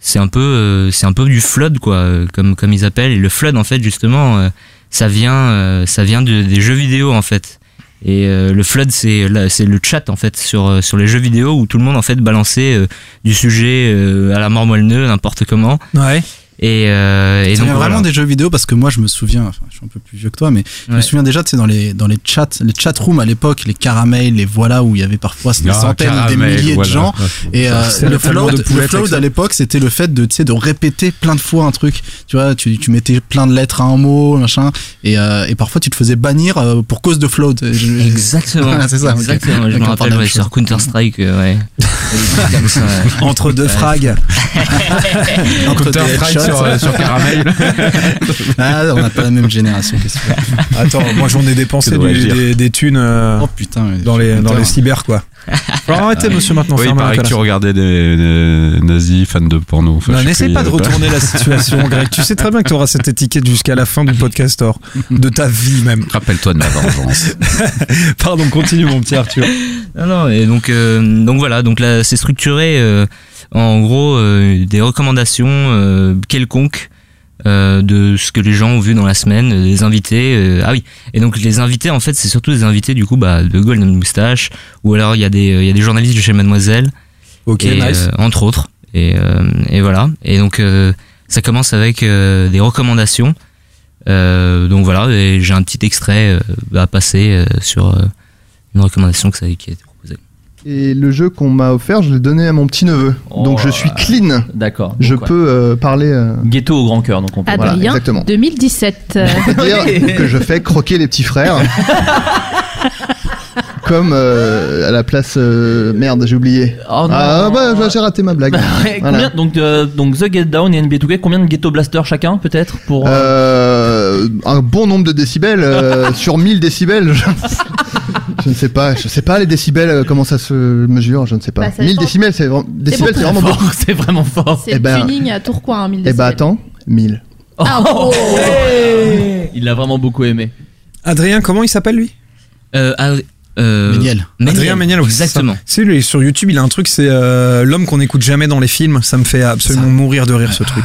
S9: c'est un peu, euh, c'est un peu du flood quoi, euh, comme comme ils appellent. Et le flood en fait justement, euh, ça vient, euh, ça vient de- des jeux vidéo en fait. Et euh, le flood c'est c'est le chat en fait sur euh, sur les jeux vidéo où tout le monde en fait balançait euh, du sujet euh, à la mort moelle n'importe comment.
S1: Ouais.
S9: Et, euh, et
S4: Ça
S9: donc
S4: vient
S9: voilà.
S4: vraiment des jeux vidéo parce que moi je me souviens, enfin je suis un peu plus vieux que toi, mais je me souviens déjà tu sais dans les dans les chats, les chat rooms à l'époque, les caramels, les voilà où il y avait parfois des
S3: Ah,
S4: centaines, des
S3: caramel,
S4: milliers
S3: voilà.
S4: de gens. Et euh, le float,
S1: de
S4: le float à l'époque c'était le fait de tu sais de répéter plein de fois un truc. Tu vois, tu, tu mettais plein de lettres à un mot, machin, et, euh, et parfois tu te faisais bannir euh, pour cause de float. Je-
S9: Exactement.
S4: C'est ça.
S9: Exactement. Je me rappelle ouais, sur. Counter Strike, ouais. Des trucs comme ça, ouais.
S1: Entre deux frags.
S4: Entre des
S3: Strike
S4: headshots.
S3: Sur, euh, sur Caramel.
S4: Ah, on n'a pas la même génération. qu'est-ce que.
S1: Attends, moi j'en ai dépensé du- des, des thunes euh,
S4: Oh putain.
S1: dans les dans les cyber quoi. Faut arrêter monsieur maintenant.
S3: Oui, il paraît que tu regardais des, des nazis fans de porno. Enfin,
S1: Non, n'essaie pas de
S3: euh,
S1: retourner la situation, Greg. Tu sais très bien que tu auras cette étiquette jusqu'à la fin du podcast, or, de ta vie même.
S3: Rappelle-toi de ma vengeance.
S1: Pardon, continue mon petit Arthur.
S9: Non, non, et donc, euh, donc voilà, donc là, c'est structuré euh, en gros euh, des recommandations euh, quelconques euh, de ce que les gens ont vu dans la semaine, des invités. ah oui, et donc les invités, en fait, c'est surtout des invités du coup bah, de Golden Moustache, ou alors il y, a des, il y a des journalistes de chez Mademoiselle,
S1: Ok,
S9: et,
S1: nice.
S9: entre autres. Et, et voilà. Et donc ça commence avec des recommandations. Donc voilà, j'ai un petit extrait à passer sur une recommandation que ça, qui proposée.
S12: Et le jeu qu'on m'a offert, je l'ai donné à mon petit neveu. donc je suis clean.
S13: D'accord.
S12: Je
S13: ouais.
S12: peux euh, parler. euh,
S13: Ghetto au grand cœur, donc on peut.
S12: Voilà,
S14: Adrien,
S12: exactement.
S14: 2017.
S12: on peut dire que je fais croquer les petits frères. Comme euh, à la place. euh, merde, j'ai oublié.
S13: Oh non.
S12: ah bah bah, j'ai raté ma blague.
S13: Bah ouais,
S12: Voilà.
S13: combien, donc, euh, donc The Get Down et NBA 2K, combien de Ghetto Blaster chacun peut-être pour euh,
S12: Euh, un bon nombre de décibels euh, sur 1000 décibels. Je, je ne sais pas, je sais pas les décibels euh, comment ça se mesure, je ne sais pas.
S14: Bah, ça
S12: 1000
S14: dépend.
S12: décibels c'est vraiment décibels c'est vraiment
S13: fort. C'est vraiment fort.
S14: C'est
S12: Eh ben-
S14: tuning à Tourcoing, hein, 1000
S12: Eh bah
S14: décibels.
S12: attends, 1000.
S14: Ah, oh.
S13: Il l'a vraiment beaucoup aimé.
S1: Adrien, comment il s'appelle lui?
S9: Euh, ah, euh,
S4: Méniel.
S1: Adrien Méniel, oui, c'est
S9: Exactement.
S1: C'est lui, sur YouTube, il a un truc, c'est euh, l'homme qu'on n'écoute jamais dans les films. Ça me fait absolument mourir de rire ce truc.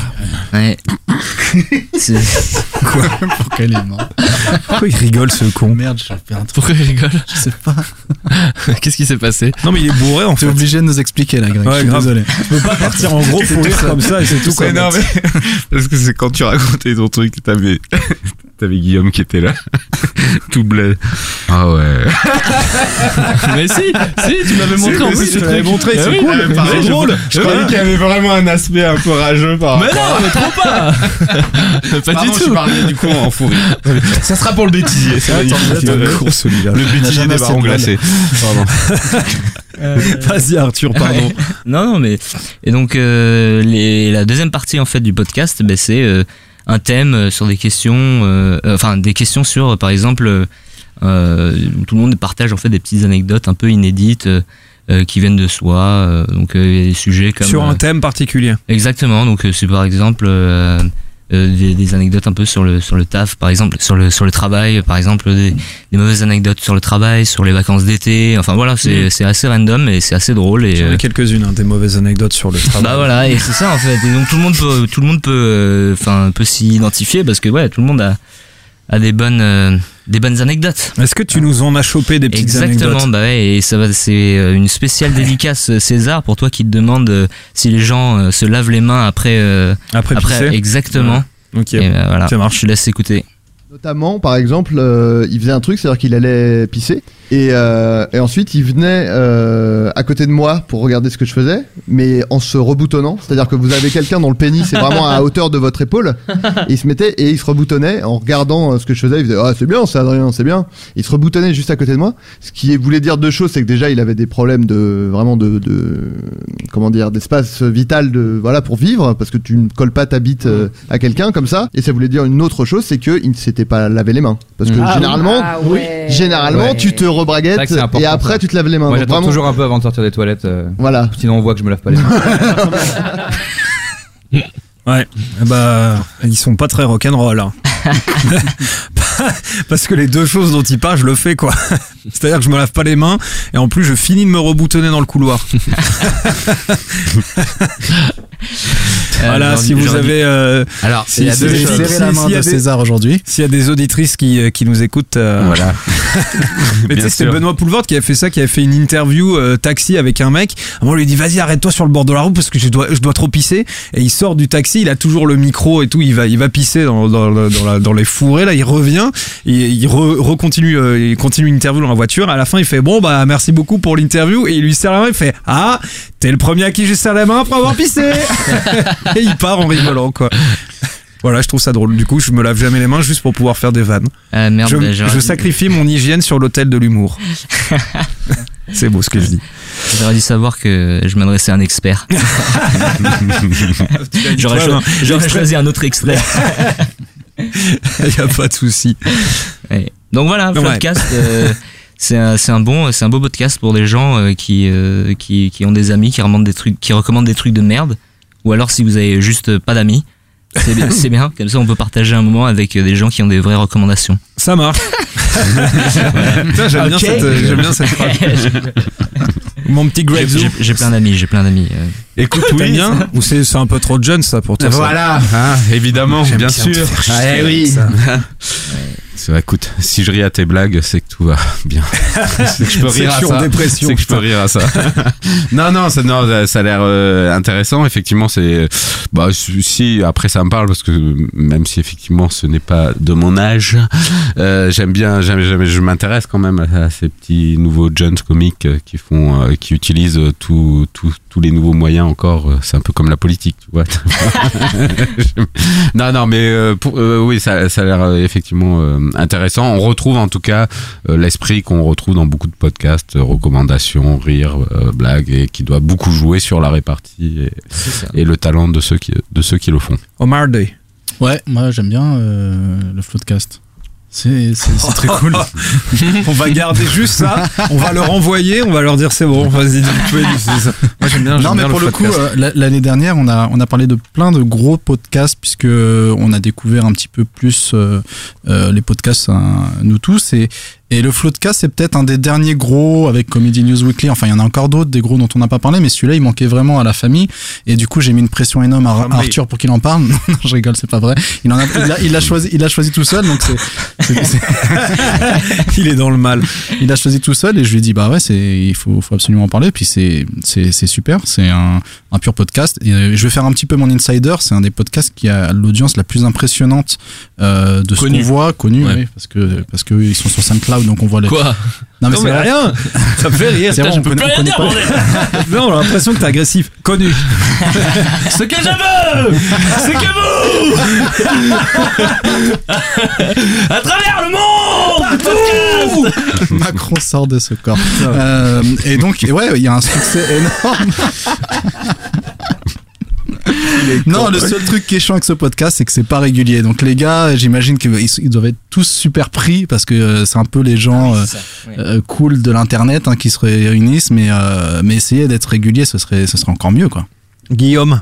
S9: Ouais.
S1: Quoi?
S4: Pourquoi il est mort?
S1: Pourquoi il rigole ce con?
S4: Merde, j'ai fait un truc.
S5: Pourquoi il rigole?
S4: Je sais pas.
S5: Qu'est-ce qui s'est passé?
S1: Non, mais il est bourré en
S4: T'es
S1: fait.
S4: obligé de nous expliquer là, Greg.
S1: Ouais,
S4: je suis
S1: grave.
S4: désolé.
S1: Tu peux pas partir en gros pour rire comme ça et c'est tout quoi.
S3: C'est énorme. Parce que c'est quand tu racontais ton truc, t'avais, t'avais Guillaume qui était là. Tout bled. Ah ouais.
S5: Mais si, si, tu m'avais montré en plus
S1: tu
S5: truc.
S1: montré,
S5: Ah
S1: c'est
S5: oui.
S1: cool,
S5: Ah,
S1: c'est
S5: je-
S1: drôle.
S3: Je croyais qu'il y avait vraiment un aspect un peu rageux par
S5: Mais non, mais trop pas Pas
S3: Pardon,
S5: du
S3: je
S5: tout
S3: parlais du coup en fou rire. Ça sera pour le bêtisier. C'est
S1: celui-là.
S3: Le bêtisier des barons glacés. Pardon.
S1: Vas-y Arthur, pardon.
S9: Non, non, mais et donc euh, les, la deuxième partie en fait du podcast, ben, c'est euh, un thème euh, sur des questions, euh, euh, enfin des questions sur, par exemple, tout le monde partage en fait des petites anecdotes un peu inédites euh, qui viennent de soi. euh, donc euh, il y a des sujets comme
S1: Sur un thème particulier.
S9: Exactement, donc c'est par exemple des, des anecdotes un peu sur le sur le taf, par exemple sur le sur le travail, par exemple des, des mauvaises anecdotes sur le travail, sur les vacances d'été. Enfin voilà, c'est
S1: Mm.
S9: c'est assez random et c'est assez drôle et
S1: J'en
S9: euh,
S1: ai quelques-unes, hein, des mauvaises anecdotes sur le travail.
S9: bah voilà, et c'est ça en fait. Et donc tout le monde peut tout le monde peut euh, enfin peut s'y identifier parce que ouais, tout le monde a a des bonnes euh, des bonnes anecdotes.
S1: Est-ce que tu nous en as chopé des petites
S9: Exactement,
S1: anecdotes?
S9: bah ouais, et ça va, c'est euh, une spéciale dédicace euh, César pour toi qui te demande euh, si les gens se lavent les mains après. euh,
S1: Après, pisser
S9: exactement.
S1: Ok,
S9: Et bah, voilà,
S1: ça marche.
S9: je te laisse écouter.
S12: Notamment, par exemple, euh, il faisait un truc, c'est-à-dire qu'il allait pisser, et, euh, et ensuite il venait euh, à côté de moi pour regarder ce que je faisais, mais en se reboutonnant, c'est-à-dire que vous avez quelqu'un dont le pénis est vraiment à hauteur de votre épaule, et il se mettait et il se reboutonnait en regardant euh, ce que je faisais, il faisait ah c'est bien, c'est Adrien, c'est bien, il se reboutonnait juste à côté de moi, ce qui voulait dire deux choses, c'est que déjà il avait des problèmes de vraiment de, de comment dire d'espace vital de voilà pour vivre, parce que tu ne colles pas ta bite euh, à quelqu'un comme ça, et ça voulait dire une autre chose, c'est que il ne s'était pas lavé les mains, parce que
S13: Ah,
S12: généralement
S14: Ah ouais.
S12: Généralement,
S13: Ouais.
S12: tu te
S13: C'est vrai
S12: rebraguettes
S13: que c'est important,
S12: et après
S13: ça.
S12: tu te laves les mains.
S15: Moi
S12: Donc
S15: j'attends
S12: vraiment-
S15: toujours un peu avant de sortir des toilettes. euh,
S12: Voilà.
S15: Sinon on voit que je me lave pas les mains.
S1: Ouais, eh bah, ils sont pas très rock'n'roll. Hein. Parce que les deux choses dont il parle, je le fais quoi. C'est-à-dire que je me lave pas les mains et en plus je finis de me reboutonner dans le couloir. voilà,
S9: Euh,
S1: si vous avez. euh,
S9: Alors,
S1: si- si- si- si-
S4: la main de César aujourd'hui.
S1: S'il y a des auditrices qui, euh, qui nous écoutent, euh,
S3: Voilà.
S1: Mais tu sais, c'était
S3: sûr.
S1: Benoît Poulvord qui avait fait ça, qui avait fait une interview euh, taxi avec un mec. À un moment, on lui dit vas-y arrête-toi sur le bord de la route parce que je dois, je dois trop pisser. Et il sort du taxi, il a toujours le micro et tout, il va, il va pisser dans, dans, le- dans, la- dans les fourrés. Là, il revient, et il re- recontinue, euh, il continue l'interview dans la voiture. À la fin, il fait bon bah merci beaucoup pour l'interview et il lui serre la main. Il fait ah t'es le premier à qui je serre la main après avoir pissé. et il part en rigolant quoi. Voilà, je trouve ça drôle. Du coup, je me lave jamais les mains juste pour pouvoir faire des vannes.
S9: Ah merde,
S1: je,
S9: bah,
S1: je sacrifie mon hygiène sur l'autel de l'humour. C'est beau ce que je dis.
S9: J'aurais dû savoir que je m'adressais à un expert. J'aurais choisi un autre extrait.
S1: Il y a pas de souci.
S9: Ouais. Donc voilà. Floodcast, euh, c'est un, un bon, c'est un beau podcast pour des gens euh, qui, euh, qui, qui ont des amis, qui recommandent des trucs, qui recommandent des trucs de merde. Ou alors si vous avez juste pas d'amis, c'est bien. Comme ça, on peut partager un moment avec des gens qui ont des vraies recommandations.
S1: Ça marche. J'aime bien cette, j'aime bien cette phrase. Mon petit Greg
S9: J'ai-
S1: Zoo.
S9: j'ai- J'ai plein d'amis, j'ai plein d'amis. euh.
S3: Écoute, oui.
S1: bien Ou c'est un peu trop jeune ça pour toi ça
S3: Voilà, hein, évidemment,
S1: J'aime
S3: bien sûr. Ah, eh oui.
S1: ça.
S3: Écoute, si je ris à tes blagues, c'est que tout va bien. c'est que je peux rire à ça.
S1: dépression,
S3: C'est que je peux rire à ça. non, non, ça, non, ça- a l'air euh, intéressant. Effectivement, c'est, bah, si après ça me parle parce que même si effectivement ce n'est pas de mon âge, euh, j'aime bien, j'aime, j'aime- je m'intéresse quand même à, à ces petits nouveaux jeunes comiques euh, qui font, euh, qui utilisent tous les nouveaux moyens encore. C'est un peu comme la politique, tu vois. non, non, mais pour, oui, ça, ça a l'air effectivement intéressant. On retrouve en tout cas euh, l'esprit qu'on retrouve dans beaucoup de podcasts, euh, recommandations, rires, euh, blagues, et qui doit beaucoup jouer sur la répartie et, et le talent de ceux qui, de ceux qui le font.
S1: Omar Day.
S4: Ouais, moi j'aime bien euh, le Floodcast. C'est très cool.
S1: on va garder juste ça, on va leur envoyer, on va leur dire c'est bon, vas-y. Moi j'aime bien,
S4: non, mais
S1: bien
S4: pour le, coup, euh, la- l'année dernière, on a, on a parlé de plein de gros podcasts, puisque euh, on a découvert un petit peu plus euh, euh, les podcasts, hein, nous tous. Et, et le Floodcast, c'est peut-être un des derniers gros avec Comedy News Weekly. Enfin, il y en a encore d'autres, des gros dont on n'a pas parlé, mais celui-là, il manquait vraiment à la famille. Et du coup, j'ai mis une pression énorme à. Arthur pour qu'il en parle. Non, je rigole, c'est pas vrai. Il en a, il l'a- il choisi, il l'a choisi tout seul, donc c'est,
S1: Il est dans le mal.
S4: il a choisi tout seul et je lui ai dit bah ouais c'est il faut, faut absolument en parler puis c'est c'est c'est super c'est un, un pur podcast et euh, je vais faire un petit peu mon insider c'est un des podcasts qui a l'audience la plus impressionnante euh, de ce qu'on voit connu
S5: Ouais.
S4: oui, parce que parce que ils sont sur SoundCloud donc on voit les
S5: Quoi
S4: non mais
S1: Non,
S4: c'est
S1: mais
S4: vrai.
S1: rien Ça me fait rire.
S4: C'est vrai,
S5: je
S4: on
S5: peux plus rien dire,
S4: pas-
S1: Non, on a l'impression que t'es agressif. Connu.
S5: Ce que je veux, c'est que vous, à travers le monde, podcast
S4: Macron sort de ce corps Euh, et donc ouais il y a un succès énorme Non, le seul truc qui est chiant avec ce podcast, c'est que c'est pas régulier. Donc les gars, j'imagine qu'ils ils doivent être tous super pris parce que euh, c'est un peu les gens euh, euh, cool de l'internet hein, qui se réunissent, mais euh, mais essayer d'être régulier, ce serait ce serait encore mieux quoi.
S1: Guillaume.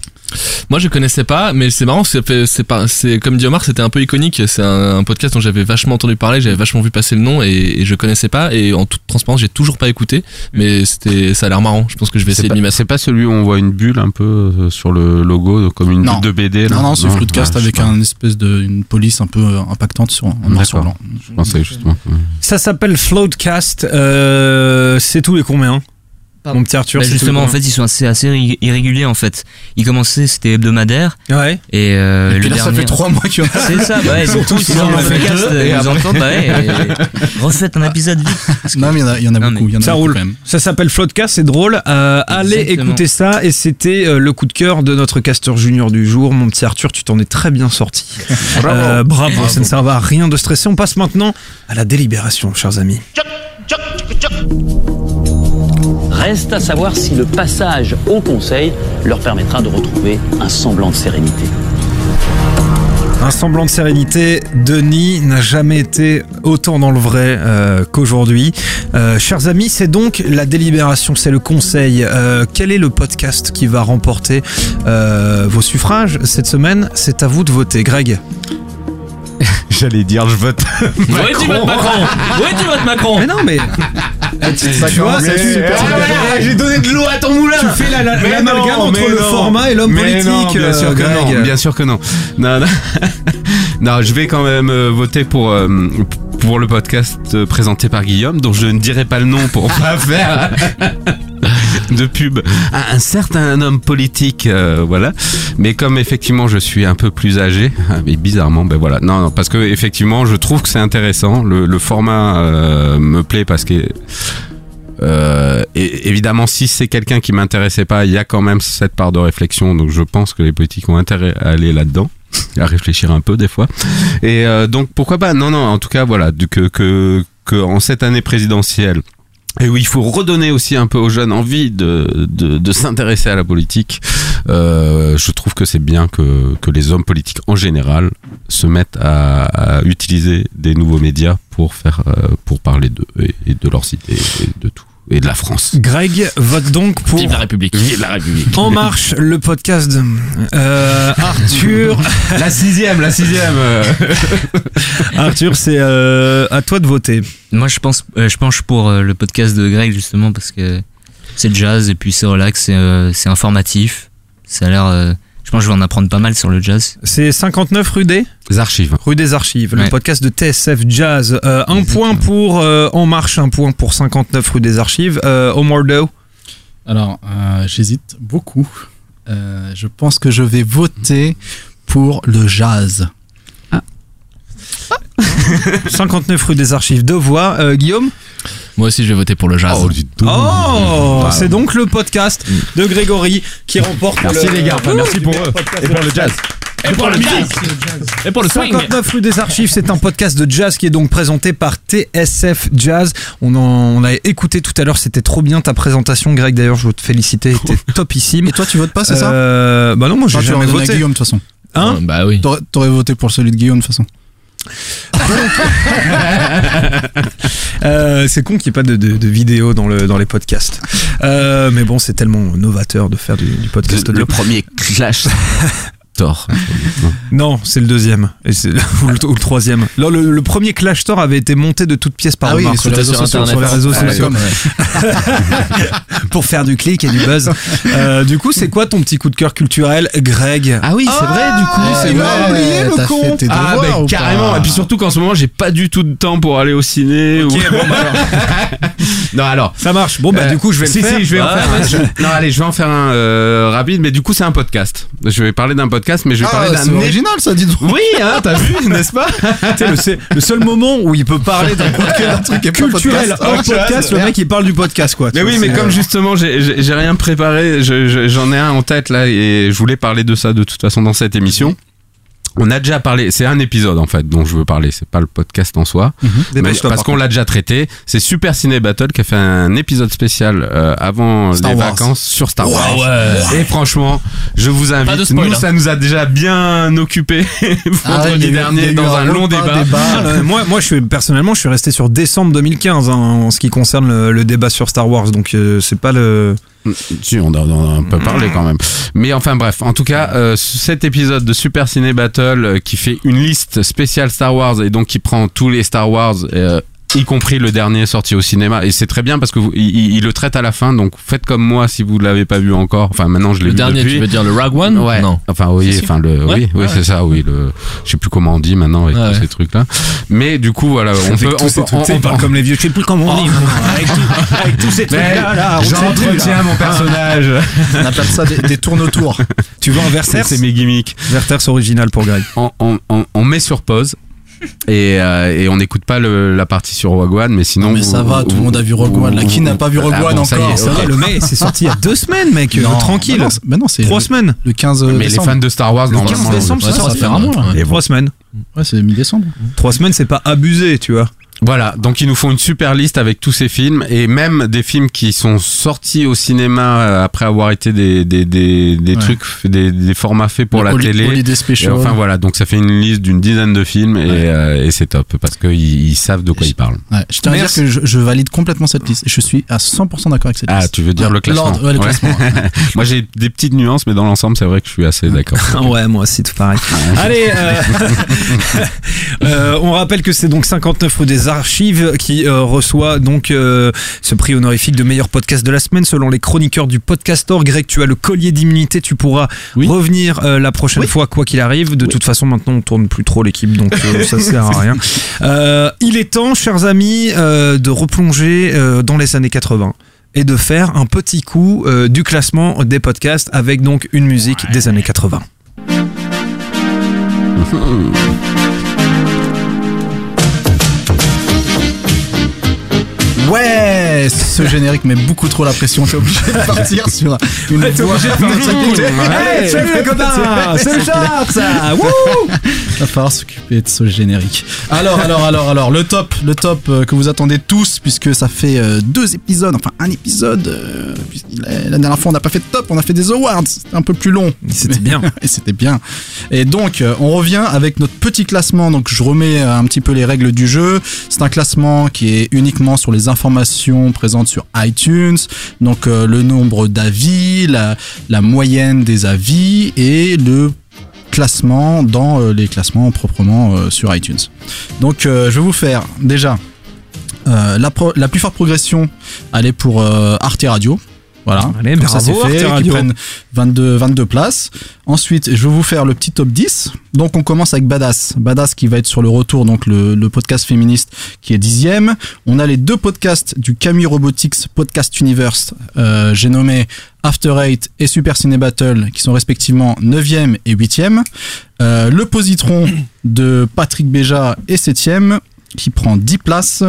S5: Moi je connaissais pas, mais c'est marrant, c'est pas, c'est comme dit Omar, c'était un peu iconique. C'est un, un podcast dont j'avais vachement entendu parler, j'avais vachement vu passer le nom et, et je connaissais pas. Et en toute transparence, j'ai toujours pas écouté, mais c'était, ça a l'air marrant. Je pense que je vais essayer de
S3: pas,
S5: m'y mettre.
S3: c'est pas celui où on voit une bulle un peu euh, sur le logo, comme une
S4: Non.
S3: bulle de BD. Là.
S4: Non non, c'est Floodcast
S3: ouais,
S4: avec un espèce de une police un peu euh, impactante sur en noir sur blanc.
S3: Je pensais justement.
S1: Ça s'appelle Floatcast. Euh, c'est tous les combien? Mon petit Arthur.
S9: Bah, justement, en fait, ils sont assez, assez irré- irréguliers en fait. Ils commençaient, c'était hebdomadaire.
S1: Ouais.
S9: Et, euh,
S4: Et puis
S9: le
S4: là, ça
S9: dernier-
S4: fait trois mois qu'il y en a.
S9: C'est ça, bah ouais,
S4: tous
S9: ils ont
S4: fait
S9: podcast, ils
S4: après-
S9: entendent, bah ouais, et- refaites un épisode vite.
S4: Non mais il y en a, il y en a
S9: Non,
S4: beaucoup.
S9: mais
S4: il y en a
S1: Ça
S4: beaucoup
S1: roule.
S4: quand même.
S1: Ça s'appelle Floodcast, c'est drôle. Euh, allez écouter ça et c'était euh, le coup de cœur de notre casteur junior du jour. Mon petit Arthur, tu t'en es très bien sorti. Euh, bravo, ça ne sert à rien de stresser. On passe maintenant à la délibération, chers amis.
S16: Reste à savoir si le passage au Conseil leur permettra de retrouver un semblant de sérénité.
S1: Un semblant de sérénité, Denis n'a jamais été autant dans le vrai euh, qu'aujourd'hui. Euh, chers amis, c'est donc la délibération, c'est le conseil. Euh, quel est le podcast qui va remporter vos suffrages cette semaine? C'est à vous de voter. Greg?
S3: J'allais dire, je vote.
S5: Oui, tu votes Macron. Oui, tu votes Macron.
S1: Mais non, mais tu vois, c'est super.
S3: J'ai donné de l'eau à ton moulin.
S1: Tu fais la- la-
S3: Mais
S1: l'amalgame
S3: non,
S1: entre
S3: mais
S1: le
S3: non.
S1: format et l'homme
S3: Mais non,
S1: politique,
S3: bien sûr
S1: euh,
S3: que non. Bien sûr que non. Non, non. Non, je vais quand même euh, voter pour euh, pour le podcast euh, présenté par Guillaume, dont je ne dirai pas le nom pour pas faire de pub à un certain homme politique, euh, voilà. Mais comme effectivement je suis un peu plus âgé, mais bizarrement, ben voilà, non, non parce que effectivement je trouve que c'est intéressant. Le, format euh, me plaît parce que euh, évidemment, si c'est quelqu'un qui m'intéressait pas, il y a quand même cette part de réflexion. Donc, je pense que les politiques ont intérêt à aller là-dedans, à réfléchir un peu des fois. Et donc, pourquoi pas? Non, non. En tout cas, voilà, que que en cette année présidentielle. Et où il faut redonner aussi un peu aux jeunes envie de, de, s'intéresser à la politique. Euh, je trouve que c'est bien que, que les hommes politiques en général se mettent à, utiliser des nouveaux médias pour faire euh, pour parler d'eux et, de leurs idées et de tout et de la France.
S1: Greg vote donc pour
S5: Vive la République.
S3: Vive la République.
S1: En Marche, le podcast de euh, Arthur.
S3: La sixième, la sixième.
S1: Arthur, c'est euh, à toi de voter.
S9: Moi, je pense, euh, je penche pour le podcast de Greg justement parce que c'est jazz et puis c'est relax, c'est euh, c'est informatif. Ça a l'air. Je pense que je vais en apprendre pas mal sur le jazz.
S1: C'est 59 rue des
S3: Les archives.
S1: Rue des Archives, le
S9: Ouais.
S1: podcast de TSF Jazz. Euh, un point pour euh, En Marche, un point pour 59 rue des Archives. Euh, Omardo
S4: Alors, euh, j'hésite beaucoup. Euh, je pense que je vais voter pour le jazz.
S1: 59 rue des Archives, deux voix. Euh, Guillaume?
S5: Moi aussi, je vais voter pour le jazz.
S1: Oh, c'est donc le podcast de Grégory qui remporte
S3: Merci
S1: le-
S3: les gars, enfin, merci pour eux.
S1: podcast
S3: Et pour le jazz.
S5: Et pour le jazz. Et pour le swing.
S1: 59 rue des Archives, c'est un podcast de jazz qui est donc présenté par TSF Jazz. On, en, on a écouté tout à l'heure, c'était trop bien ta présentation, Greg. D'ailleurs, je veux te féliciter, c'était topissime.
S4: Et toi, tu votes pas, c'est ça
S1: Euh, Bah non, moi j'ai jamais voté.
S4: Guillaume de toute façon.
S1: Hein
S5: Bah oui.
S4: T'aurais voté pour celui de Guillaume de toute façon.
S1: Euh, c'est con qu'il n'y ait pas de, de, de vidéo dans, le, dans les podcasts. Euh, mais bon, c'est tellement novateur de faire du, du podcast
S3: Le,
S1: audio.
S3: le premier clash. Thor.
S1: Non, c'est le deuxième. Et c'est- ou, le, ou le troisième. Non, le, le premier Clash Store avait été monté de toutes pièces par
S4: Ah oui,
S1: Omar
S4: sur les réseaux sociaux,
S1: sur les réseaux
S4: Ah,
S1: sociaux. pour faire du clic et du buzz. Euh, du coup, c'est quoi ton petit coup de cœur culturel, Greg?
S3: Ah oui, c'est vrai, du coup, c'est
S1: il
S3: vrai.
S1: m'a oublié, le con.
S3: Ah bah carrément et puis surtout qu'en ce moment j'ai pas du tout de temps pour aller au ciné ou... non alors
S1: Ça marche. Bon, bah,
S3: Euh,
S1: du coup, je vais
S3: si,
S1: le faire.
S3: Si, je vais en
S1: Ah,
S3: faire un. Non, allez, je vais en faire un euh, rapide, mais du coup, c'est un podcast. Je vais parler d'un podcast, mais je vais
S4: Ah,
S3: parler
S4: c'est
S3: d'un.
S4: original ça, dis donc.
S3: Oui, hein, t'as vu, n'est-ce pas?
S1: Tu sais, le, c'est le seul moment où il peut parler d'un
S4: truc est
S1: culturel
S4: podcast.
S1: hors
S3: Ah,
S1: podcast, le mec il parle du podcast quoi.
S3: Mais oui, mais
S1: c'est,
S3: comme
S1: euh,
S3: justement, j'ai- j'ai j'ai rien préparé, je- je- j'en ai un en tête là, et je voulais parler de ça de toute façon dans cette émission. On a déjà parlé, c'est un épisode en fait dont je veux parler, c'est pas le podcast en soi, mais
S1: Dépêche-toi,
S3: parce
S1: par
S3: qu'on l'a déjà traité. C'est Super Ciné Battle qui a fait un épisode spécial euh, avant
S4: Star
S3: les
S4: Wars.
S3: vacances sur Star Wars.
S5: Ah ouais.
S3: Et franchement, je vous invite.
S5: Spoil,
S3: nous,
S5: hein.
S3: ça nous a déjà bien occupé
S4: Ah,
S3: vendredi
S4: il y a eu- il y
S3: dernier dans un long débat.
S1: Ah, euh, moi, moi, je suis personnellement, je suis resté sur décembre 2015 hein, en ce qui concerne le, le débat sur Star Wars. Donc euh, c'est pas le.
S3: Si, on en on en peut parler quand même. Mais enfin bref, en tout cas, euh, cet épisode de Super Ciné Battle euh, qui fait une liste spéciale Star Wars et donc qui prend tous les Star Wars. euh, y compris le dernier sorti au cinéma et c'est très bien parce que vous, il, le traite à la fin donc faites comme moi si vous l'avez pas vu encore enfin maintenant je l'ai
S5: Le
S3: vu
S5: dernier,
S3: depuis
S5: tu veux dire le Rogue One
S3: Ouais.
S5: Non.
S3: Enfin oui, enfin le
S5: Ouais,
S3: oui, oui
S5: ouais.
S3: c'est ça, oui le je sais plus comment on dit maintenant avec
S5: Ouais,
S3: tous
S5: ouais.
S3: ces trucs là. Mais du coup voilà, on
S1: Avec
S3: peut
S1: tous
S3: on
S1: ces
S3: on-
S1: tu il
S3: on-
S1: parle comme les vieux. Je sais plus comment on dit. avec, tout- avec tous ces trucs là, on
S3: j'entretiens mon personnage.
S4: On appelle ça des, des tournotours.
S1: Tu veux un
S3: C'est
S1: Verters
S3: c'est mes gimmicks.
S1: Verters original pour Greg.
S3: on, on, on, on met sur pause et, euh, et on n'écoute pas le- la partie sur Rogue One, mais sinon.
S4: mais ça va, tout le monde a vu Rogue One. Là, qui n'a pas vu Rogue
S3: Ah
S4: One
S3: bon,
S4: encore
S3: ok.
S1: Ça va, le mec, c'est sorti il y a deux semaines, mec.
S4: Non,
S1: tranquille.
S4: bah non, c'est- bah non, c'est
S1: Trois
S4: le-
S1: semaines.
S4: Le 15
S3: Mais les
S4: décembre.
S3: fans de Star Wars,
S1: Le
S3: normalement.
S1: 15 décembre, c'est
S4: ça va faire un mois. là.
S3: Et
S1: Trois semaines.
S4: Ouais, c'est mi-décembre.
S1: Trois semaines, c'est pas abusé, tu vois.
S3: Voilà, donc ils nous font une super liste avec tous ces films et même des films qui sont sortis au cinéma euh, après avoir été des, des, des, des
S4: Ouais.
S3: trucs, des, des formats faits pour la télé.
S4: Special.
S3: enfin voilà, donc ça fait une liste d'une dizaine de films et, euh, et c'est top parce qu'ils ils savent de quoi ils parlent.
S4: Ouais, je tiens à dire que je, je valide complètement cette liste. Et je suis à 100% d'accord avec cette
S3: Ah,
S4: liste.
S3: tu veux dire
S4: Ouais,
S3: le classement
S4: l'ordre, ouais, le
S3: Ouais.
S4: classement.
S3: Moi j'ai des petites nuances, mais dans l'ensemble, c'est vrai que je suis assez d'accord.
S1: Ah ouais, moi aussi, tout pareil. Allez, euh, euh, on rappelle que c'est donc 59 rue des archives qui euh, reçoit donc euh, ce prix honorifique de meilleur podcast de la semaine selon les chroniqueurs du Podcastor. Greg, tu as le collier d'immunité, tu pourras revenir euh, la prochaine fois quoi qu'il arrive. De toute façon, maintenant on tourne plus trop l'équipe, donc ça sert à rien. Il est temps, chers amis, de replonger dans les années 80 et de faire un petit coup du classement des podcasts avec donc une musique des années 80.
S4: Ouais, ce générique met beaucoup trop la pression. T'es obligé de partir sur une
S1: t'es
S4: voix.
S1: obligé de faire- Hey, salut les copains, c'est le chat, ça. Wouh
S4: Va falloir s'occuper de ce générique. Alors, alors, alors, alors, le top, le top euh, que vous attendez tous, puisque ça fait euh, deux épisodes, enfin un épisode. euh, la dernière fois, on n'a pas fait de top, on a fait des awards. C'était un peu plus long.
S1: C'était bien.
S4: Et c'était bien. Et donc, euh, on revient avec notre petit classement. Donc, je remets euh, un petit peu les règles du jeu. C'est un classement qui est uniquement sur les informations présentes sur iTunes. Donc, euh, le nombre d'avis, la, moyenne des avis et le classement dans euh, les classements proprement euh, sur iTunes. Donc, je vais vous faire déjà la, la plus forte progression. Elle est pour Arte Radio. Voilà,
S1: Allez,
S4: Comme ça
S1: bravo,
S4: c'est fait,
S1: Arte
S4: qui
S1: Radio.
S4: prennent 22, 22 places. Ensuite, je vais vous faire le petit top 10. Donc, on commence avec Badass. Badass qui va être sur le retour, donc le, le podcast féministe qui est dixième. On a les deux podcasts du Camille Robotics Podcast Universe. Euh, J'ai nommé After Eight et Super Ciné Battle qui sont respectivement 9e et 8e. Euh, le Positron de Patrick Béja est 7e qui prend 10 places.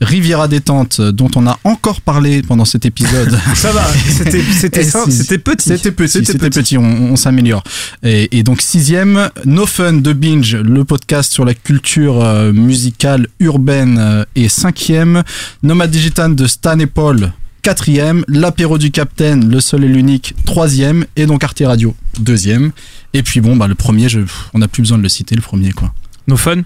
S4: Riviera détente dont on a encore parlé pendant cet épisode.
S1: Ça va, c'était-
S4: Et
S1: petit.
S4: C'était petit,
S1: C'était petit.
S4: petit, on, on s'améliore. Et, et donc sixième, No Fun de Binge, le podcast sur la culture euh, musicale urbaine euh, est cinquième. Nomad Digital de Stan et Paul, quatrième. L'apéro du Capitaine, le seul et l'unique, troisième. Et donc Arte Radio, deuxième. Et puis bon, bah le premier, je, on n'a plus besoin de le citer, le premier quoi.
S1: No fun?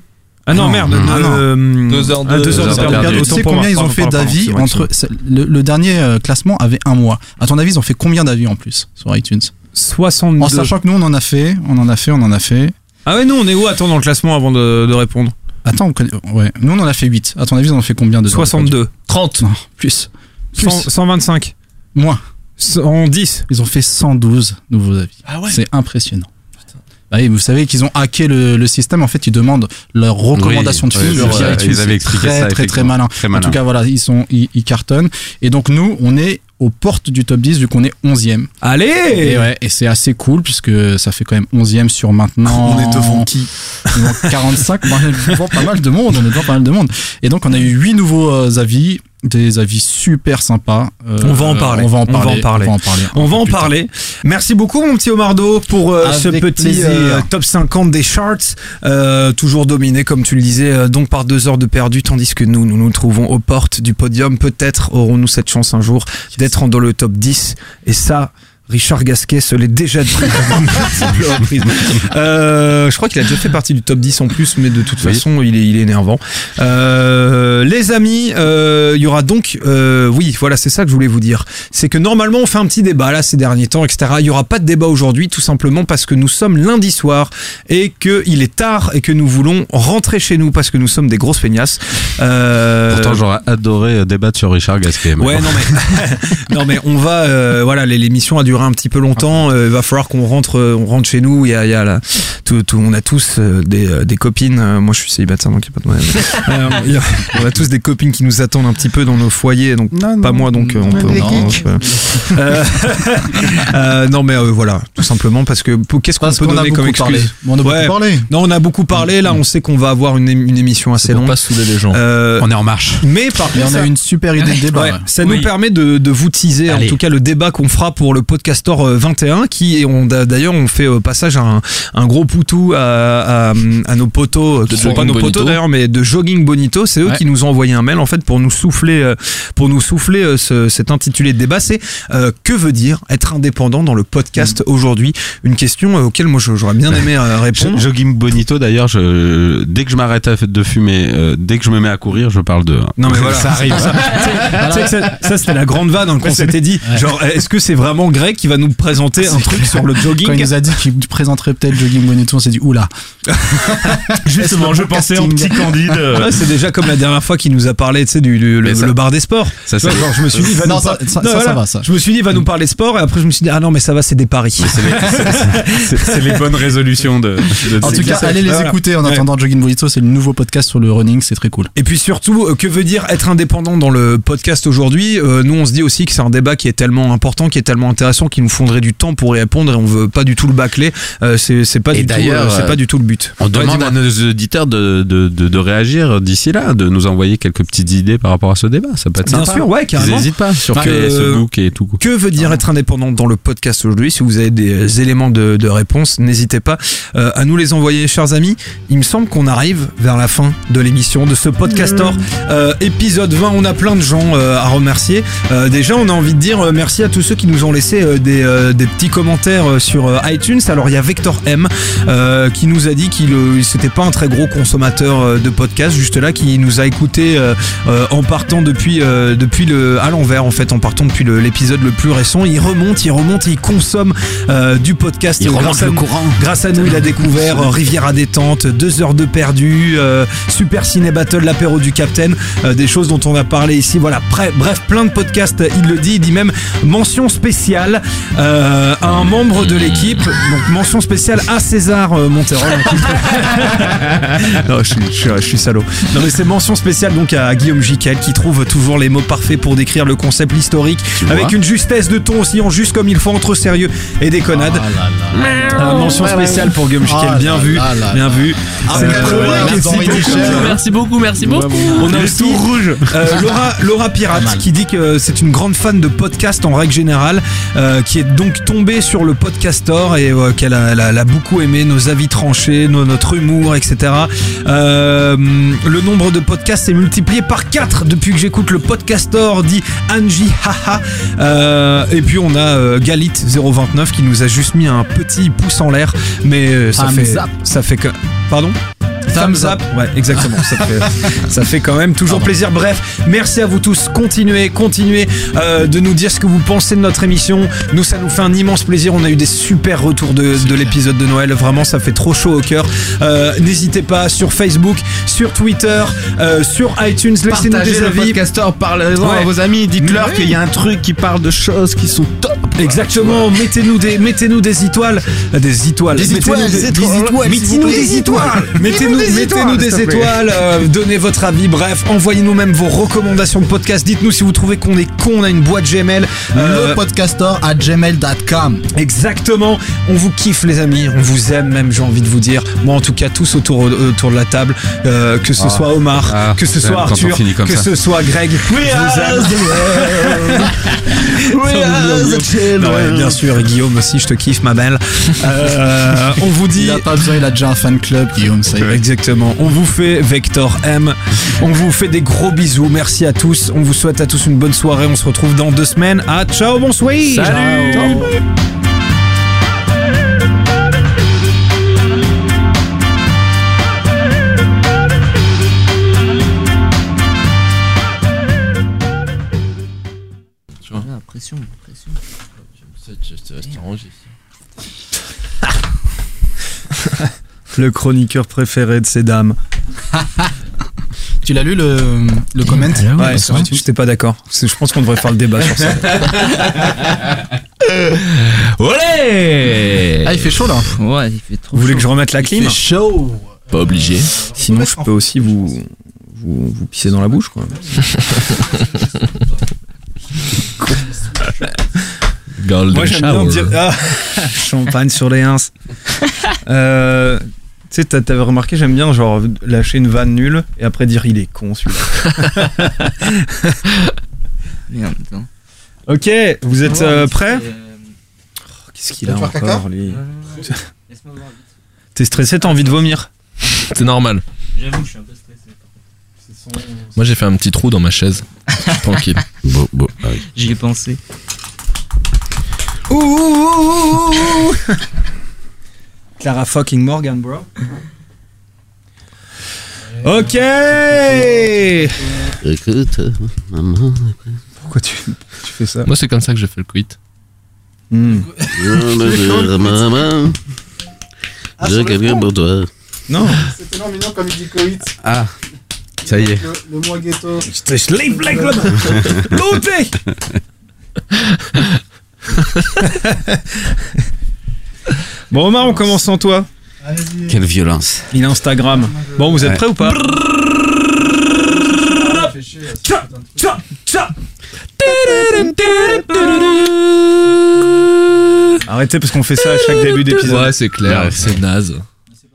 S1: Ah non, merde.
S4: Ah non.
S1: euh,
S5: Deux heures de-
S1: ah, deux heures de
S5: deux heures de
S1: perdu.
S5: perdu.
S4: Tu sais combien ils ont fait d'avis entre le, le dernier euh, classement avait un mois. À ton avis, ils ont fait combien d'avis en plus sur iTunes?
S1: 62.
S4: En sachant que nous on en a fait, on en a fait, on en a fait.
S1: Ah ouais, nous on est où Attends dans le classement avant de, de répondre?
S4: Attends, on connaît- ouais, nous on en a fait 8. À ton avis, ils en ont fait combien de
S1: 62.
S5: 30.
S4: Non, plus. Plus.
S1: 100 125.
S4: Moins.
S1: 110.
S4: Ils ont fait 112 nouveaux avis.
S5: Ah ouais
S4: C'est impressionnant. Bah oui, vous savez qu'ils ont hacké le, le système. En fait, ils demandent leurs recommandations
S3: Oui,
S4: de films via iTunes.
S3: ils avaient expliqué
S4: très,
S3: ça,
S4: très, très malin.
S3: Très
S4: En
S3: malin.
S4: tout cas, voilà, ils sont, ils, ils cartonnent. Et donc nous, on est aux portes du top 10 vu qu'on est 11e.
S1: Allez
S4: Et ouais, et c'est assez cool puisque ça fait quand même 11e sur maintenant.
S1: On est devant qui?
S4: Devant 45, bah, on est devant pas mal de monde, on est devant pas mal de monde. Et donc on a eu 8 nouveaux euh, avis, des avis super sympas. Euh,
S1: On va en parler.
S4: On va en parler.
S1: On va en parler.
S4: On va en parler.
S1: On va en parler. Merci beaucoup, mon petit Omardo, pour euh, ce petit euh, top 50 des charts, euh, toujours dominé, comme tu le disais, euh, donc par deux heures de perdu, tandis que nous, nous nous trouvons aux portes du podium. Peut-être aurons-nous cette chance un jour d'être dans le top 10. Et ça, Richard Gasquet se l'est déjà dit à multiples reprises. Euh, je crois qu'il a déjà fait partie du top 10 en plus, mais de toute
S3: Oui.
S1: façon, il est, il est énervant. Euh, les amis, euh, il y aura donc, euh, oui, voilà, c'est ça que je voulais vous dire. C'est que normalement, on fait un petit débat là ces derniers temps, etc. Il y aura pas de débat aujourd'hui, tout simplement parce que nous sommes lundi soir et que il est tard et que nous voulons rentrer chez nous parce que nous sommes des grosses feignasses. Euh,
S3: Pourtant, j'aurais adoré débattre sur Richard Gasquet.
S1: Ouais, non mais non mais on va euh, voilà l'émission a duré un petit peu longtemps. euh, il va falloir qu'on rentre euh, on rentre chez nous. Il y a, il y a la- tout, tout- on a tous euh, des, euh, des copines. Euh, moi je suis célibataire donc il y a pas de problème. Euh, on a tous des copines qui nous attendent un petit peu dans nos foyers donc pas moi donc euh, on peut. Non, euh, euh, euh, mais euh, voilà tout simplement parce que qu'est-ce qu'on peut
S4: a
S1: donner comme excuse
S4: parlé. On a beaucoup
S1: Ouais.
S4: parlé.
S1: Non on a beaucoup parlé. Là on sait qu'on va avoir une, une émission assez longue.
S5: pas saouler les gens.
S1: Euh,
S3: On est en marche.
S1: mais par contre,
S4: on a une super idée de débat.
S1: Ouais, ça
S9: Oui.
S1: nous permet de, de vous teaser
S9: Allez.
S1: en tout cas le débat qu'on fera pour le podcastor euh, 21 qui on d'ailleurs on fait au passage un, un gros poutou à, à, à nos potos qui
S5: De
S1: sont pas
S5: Jogging
S1: nos potos
S5: Bonito.
S1: d'ailleurs mais de jogging bonito c'est eux
S4: Ouais.
S1: qui nous ont envoyé un mail en fait pour nous souffler euh, pour nous souffler euh, ce- cet intitulé de débat, c'est euh, que veut dire être indépendant dans le podcast aujourd'hui? Une question euh, auquel moi j'aurais bien aimé euh, répondre.
S3: Jogging Bonito, d'ailleurs, je, dès que je m'arrête à- de fumer, euh, dès que je me mets à courir, je parle de.
S1: Non mais voilà,
S3: ça arrive.
S1: Ça, ça, ça, c'était la grande vanne hein, qu'on s'était dit. Genre, est-ce que c'est vraiment Qui va nous présenter un truc sur le jogging
S4: Quand il nous a dit qu'il présenterait peut-être Jogging Bonito, on s'est dit oula.
S5: Justement, je pensais en petit candide.
S1: Ouais, c'est déjà comme la dernière fois qu'il nous a parlé, tu sais, du, du- le,
S3: ça-
S1: le bar des sports.
S3: ça, c'est-
S1: genre, je me suis dit, il va
S4: Non,
S1: nous
S4: ça- ça-
S1: Non,
S4: ça, ça va, ça.
S1: Je me suis dit, il va nous parler sport, et après, je me suis dit, ah non, mais ça va, c'est des paris.
S3: C'est les bonnes résolutions de. de
S4: En tout cas,
S1: ça.
S4: allez les
S1: Voilà.
S4: écouter en
S1: Ouais.
S4: attendant Jogging Bonito, c'est le nouveau podcast sur le running, c'est très cool.
S1: Et puis surtout, euh, que veut dire être indépendant dans le podcast aujourd'hui? Euh, Nous, on se dit aussi que c'est un débat qui est tellement important, qui est tellement intéressant, qu'il nous faudrait du temps pour y répondre, et on veut pas du tout le bâcler. Euh, c'est pas
S3: Et
S1: du tout,
S3: d'ailleurs,
S1: euh, c'est
S3: euh,
S1: pas du tout le but.
S3: On
S1: Ouais,
S3: demande à nos auditeurs de, de, de, de réagir d'ici là, de nous envoyer quelques petites idées par rapport à ce débat. Ça peut être
S1: Bien
S3: sympa.
S1: sûr, ouais, carrément.
S3: Ils n'hésitent pas sur Facebook et tout.
S1: Que veut dire être indépendant dans le podcast aujourd'hui Si vous avez des éléments de, de réponse, n'hésitez pas euh, à nous les envoyer, chers amis. Il me semble qu'on arrive vers la fin de l'émission de ce podcastor. Euh, épisode 20, on a plein de gens euh, à remercier. Euh, déjà, on a envie de dire euh, merci à tous ceux qui nous ont laissé euh, des, euh, des petits commentaires euh, sur euh, iTunes. Alors, il y a Vector M euh, qui nous a dit qu'il c'était pas un très gros consommateur de podcast, juste là, qui nous a écouté en partant depuis, depuis le à l'envers en fait, en partant depuis l'épisode le, plus récent. Il remonte, il remonte, il consomme du podcast.
S2: Il
S1: grâce à
S2: le
S1: nous-
S2: courant.
S1: Grâce à nous, il a découvert Rivière à détente, deux heures de perdu, Super Ciné Battle, l'apéro du Capitaine, des choses dont on a parlé ici. Voilà, bref, plein de podcasts. Il le dit, il dit même mention spéciale euh, à un membre de l'équipe. Donc mention spéciale à César euh, Monterol. non, je suis, je, suis, je suis salaud. Non, mais c'est mention spéciale donc à Guillaume Jiquel qui trouve toujours les mots parfaits pour décrire le concept historique avec une justesse de ton oscillant juste comme il faut entre sérieux et déconnade. Euh, mention spéciale pour Guillaume Jiquel,
S4: Ah
S1: bien
S4: là
S1: vu,
S4: là là
S1: bien
S4: là.
S1: vu.
S4: Ah,
S1: Euh,
S4: c'est
S1: merci beaucoup.
S5: Merci beaucoup, merci beaucoup.
S1: On a aussi euh, Laura, Laura Pirate qui dit que c'est une grande fan de podcast en règle générale, euh, qui est donc tombée sur le podcastor et euh, qu'elle a, beaucoup aimé nos avis tranchés, nos- notre humour, etc. Euh, le nombre de podcasts s'est multiplié par 4 depuis que j'écoute le podcastor, dit Angie Haha. Euh, et puis on a euh, Galit 029 qui nous a juste mis un petit pouce en l'air, mais euh, ça fait ça fait que pardon? Thumbs up, ouais, exactement. Ça fait, ça fait quand même toujours plaisir. Bref, merci à vous tous. Continuez, continuez euh, de nous dire ce que vous pensez de notre émission. Nous, ça nous fait un immense plaisir. On a eu des super retours de, de l'épisode de Noël. Vraiment, ça fait trop chaud au cœur. Euh, N'hésitez pas sur Facebook, sur Twitter, euh, sur iTunes. Laissez-nous des
S3: le
S1: avis.
S3: parlez-en
S1: Ouais.
S3: à vos amis, dites-leur qu'il y a un truc qui parle de choses qui sont top.
S1: Exactement, mettez-nous des, mettez-nous des étoiles, des étoiles,
S4: Des
S1: Mettez-nous
S4: étoiles, des étoiles,
S1: mettez-nous des étoiles, mettez-nous,
S3: des étoiles,
S1: euh, donnez votre avis, bref, envoyez-nous même vos recommandations de podcast. Dites-nous si vous trouvez qu'on est con, on a une boîte Gmail. Euh,
S4: Le podcastor à gmail.com.
S1: Exactement, on vous kiffe les amis, on vous aime même, j'ai envie de vous dire. Moi en tout cas, tous autour, autour de la table, euh, que ce
S3: Ah.
S1: soit Omar,
S3: Ah,
S1: que ce soit Arthur, que
S3: ça.
S1: ce soit Greg. ouais, bien sûr, et Guillaume aussi, je te kiffe ma belle. Euh, on vous dit...
S4: Il a pas besoin, il a déjà un fan club, Guillaume, ça y est.
S1: Exactement. On vous fait Vector M. On vous fait des gros bisous. Merci à tous. On vous souhaite à tous une bonne soirée. On se retrouve dans deux semaines. À ciao, bonsoir.
S5: Salut.
S9: Ah, pression, pression.
S1: Le chroniqueur préféré de ces dames.
S4: Tu l'as lu le, le comment
S1: Ouais, sur iTunes, j'étais pas d'accord. Je pense qu'on devrait faire le débat sur ça.
S5: Olé
S4: Ah, il fait chaud là.
S9: Ouais, il fait trop
S1: Vous voulez que je remette la
S4: Il
S1: clim
S4: fait chaud.
S5: Pas obligé.
S1: Sinon, je peux aussi vous, vous, vous pisser dans la bouche, quoi.
S5: Golden
S1: Moi, j'aime bien
S5: shower.
S1: dire. Ah, champagne sur les ins. Euh, tu sais, t'as- t'avais remarqué, j'aime bien, genre, lâcher une vanne nulle et après dire il est con celui-là. Ok, vous êtes euh, prêts
S9: Euh,
S1: Oh, Qu'est-ce qu'il a encore, lui
S9: Laisse-moi voir vite.
S1: T'es stressé, t'as envie de vomir
S5: C'est normal.
S9: J'avoue, je suis un peu stressé.
S5: Moi, j'ai fait un petit trou dans ma chaise. Tranquille.
S3: Bon, bon, ah oui.
S9: J'y ai pensé.
S1: Ouh, ouh, ouh, ouh, ouh. Clara fucking Morgan, bro. Ok.
S3: Écoute, maman.
S1: Pourquoi tu, tu fais ça?
S5: Moi, c'est comme ça que je fais le quit.
S1: Hmm.
S3: Maman. J'ai quelqu'un pour toi.
S1: Non.
S4: C'est tellement mignon comme il dit Coït.
S3: Ah, ça y est.
S4: Le, le mot ghetto.
S1: Sleep like Loupé Bon Omar, on commence sans toi.
S3: Quelle violence.
S1: Il a Instagram. Bon, vous êtes prêts ou pas Arrêtez parce qu'on fait ça à chaque début d'épisode.
S5: Ouais, c'est clair, c'est naze.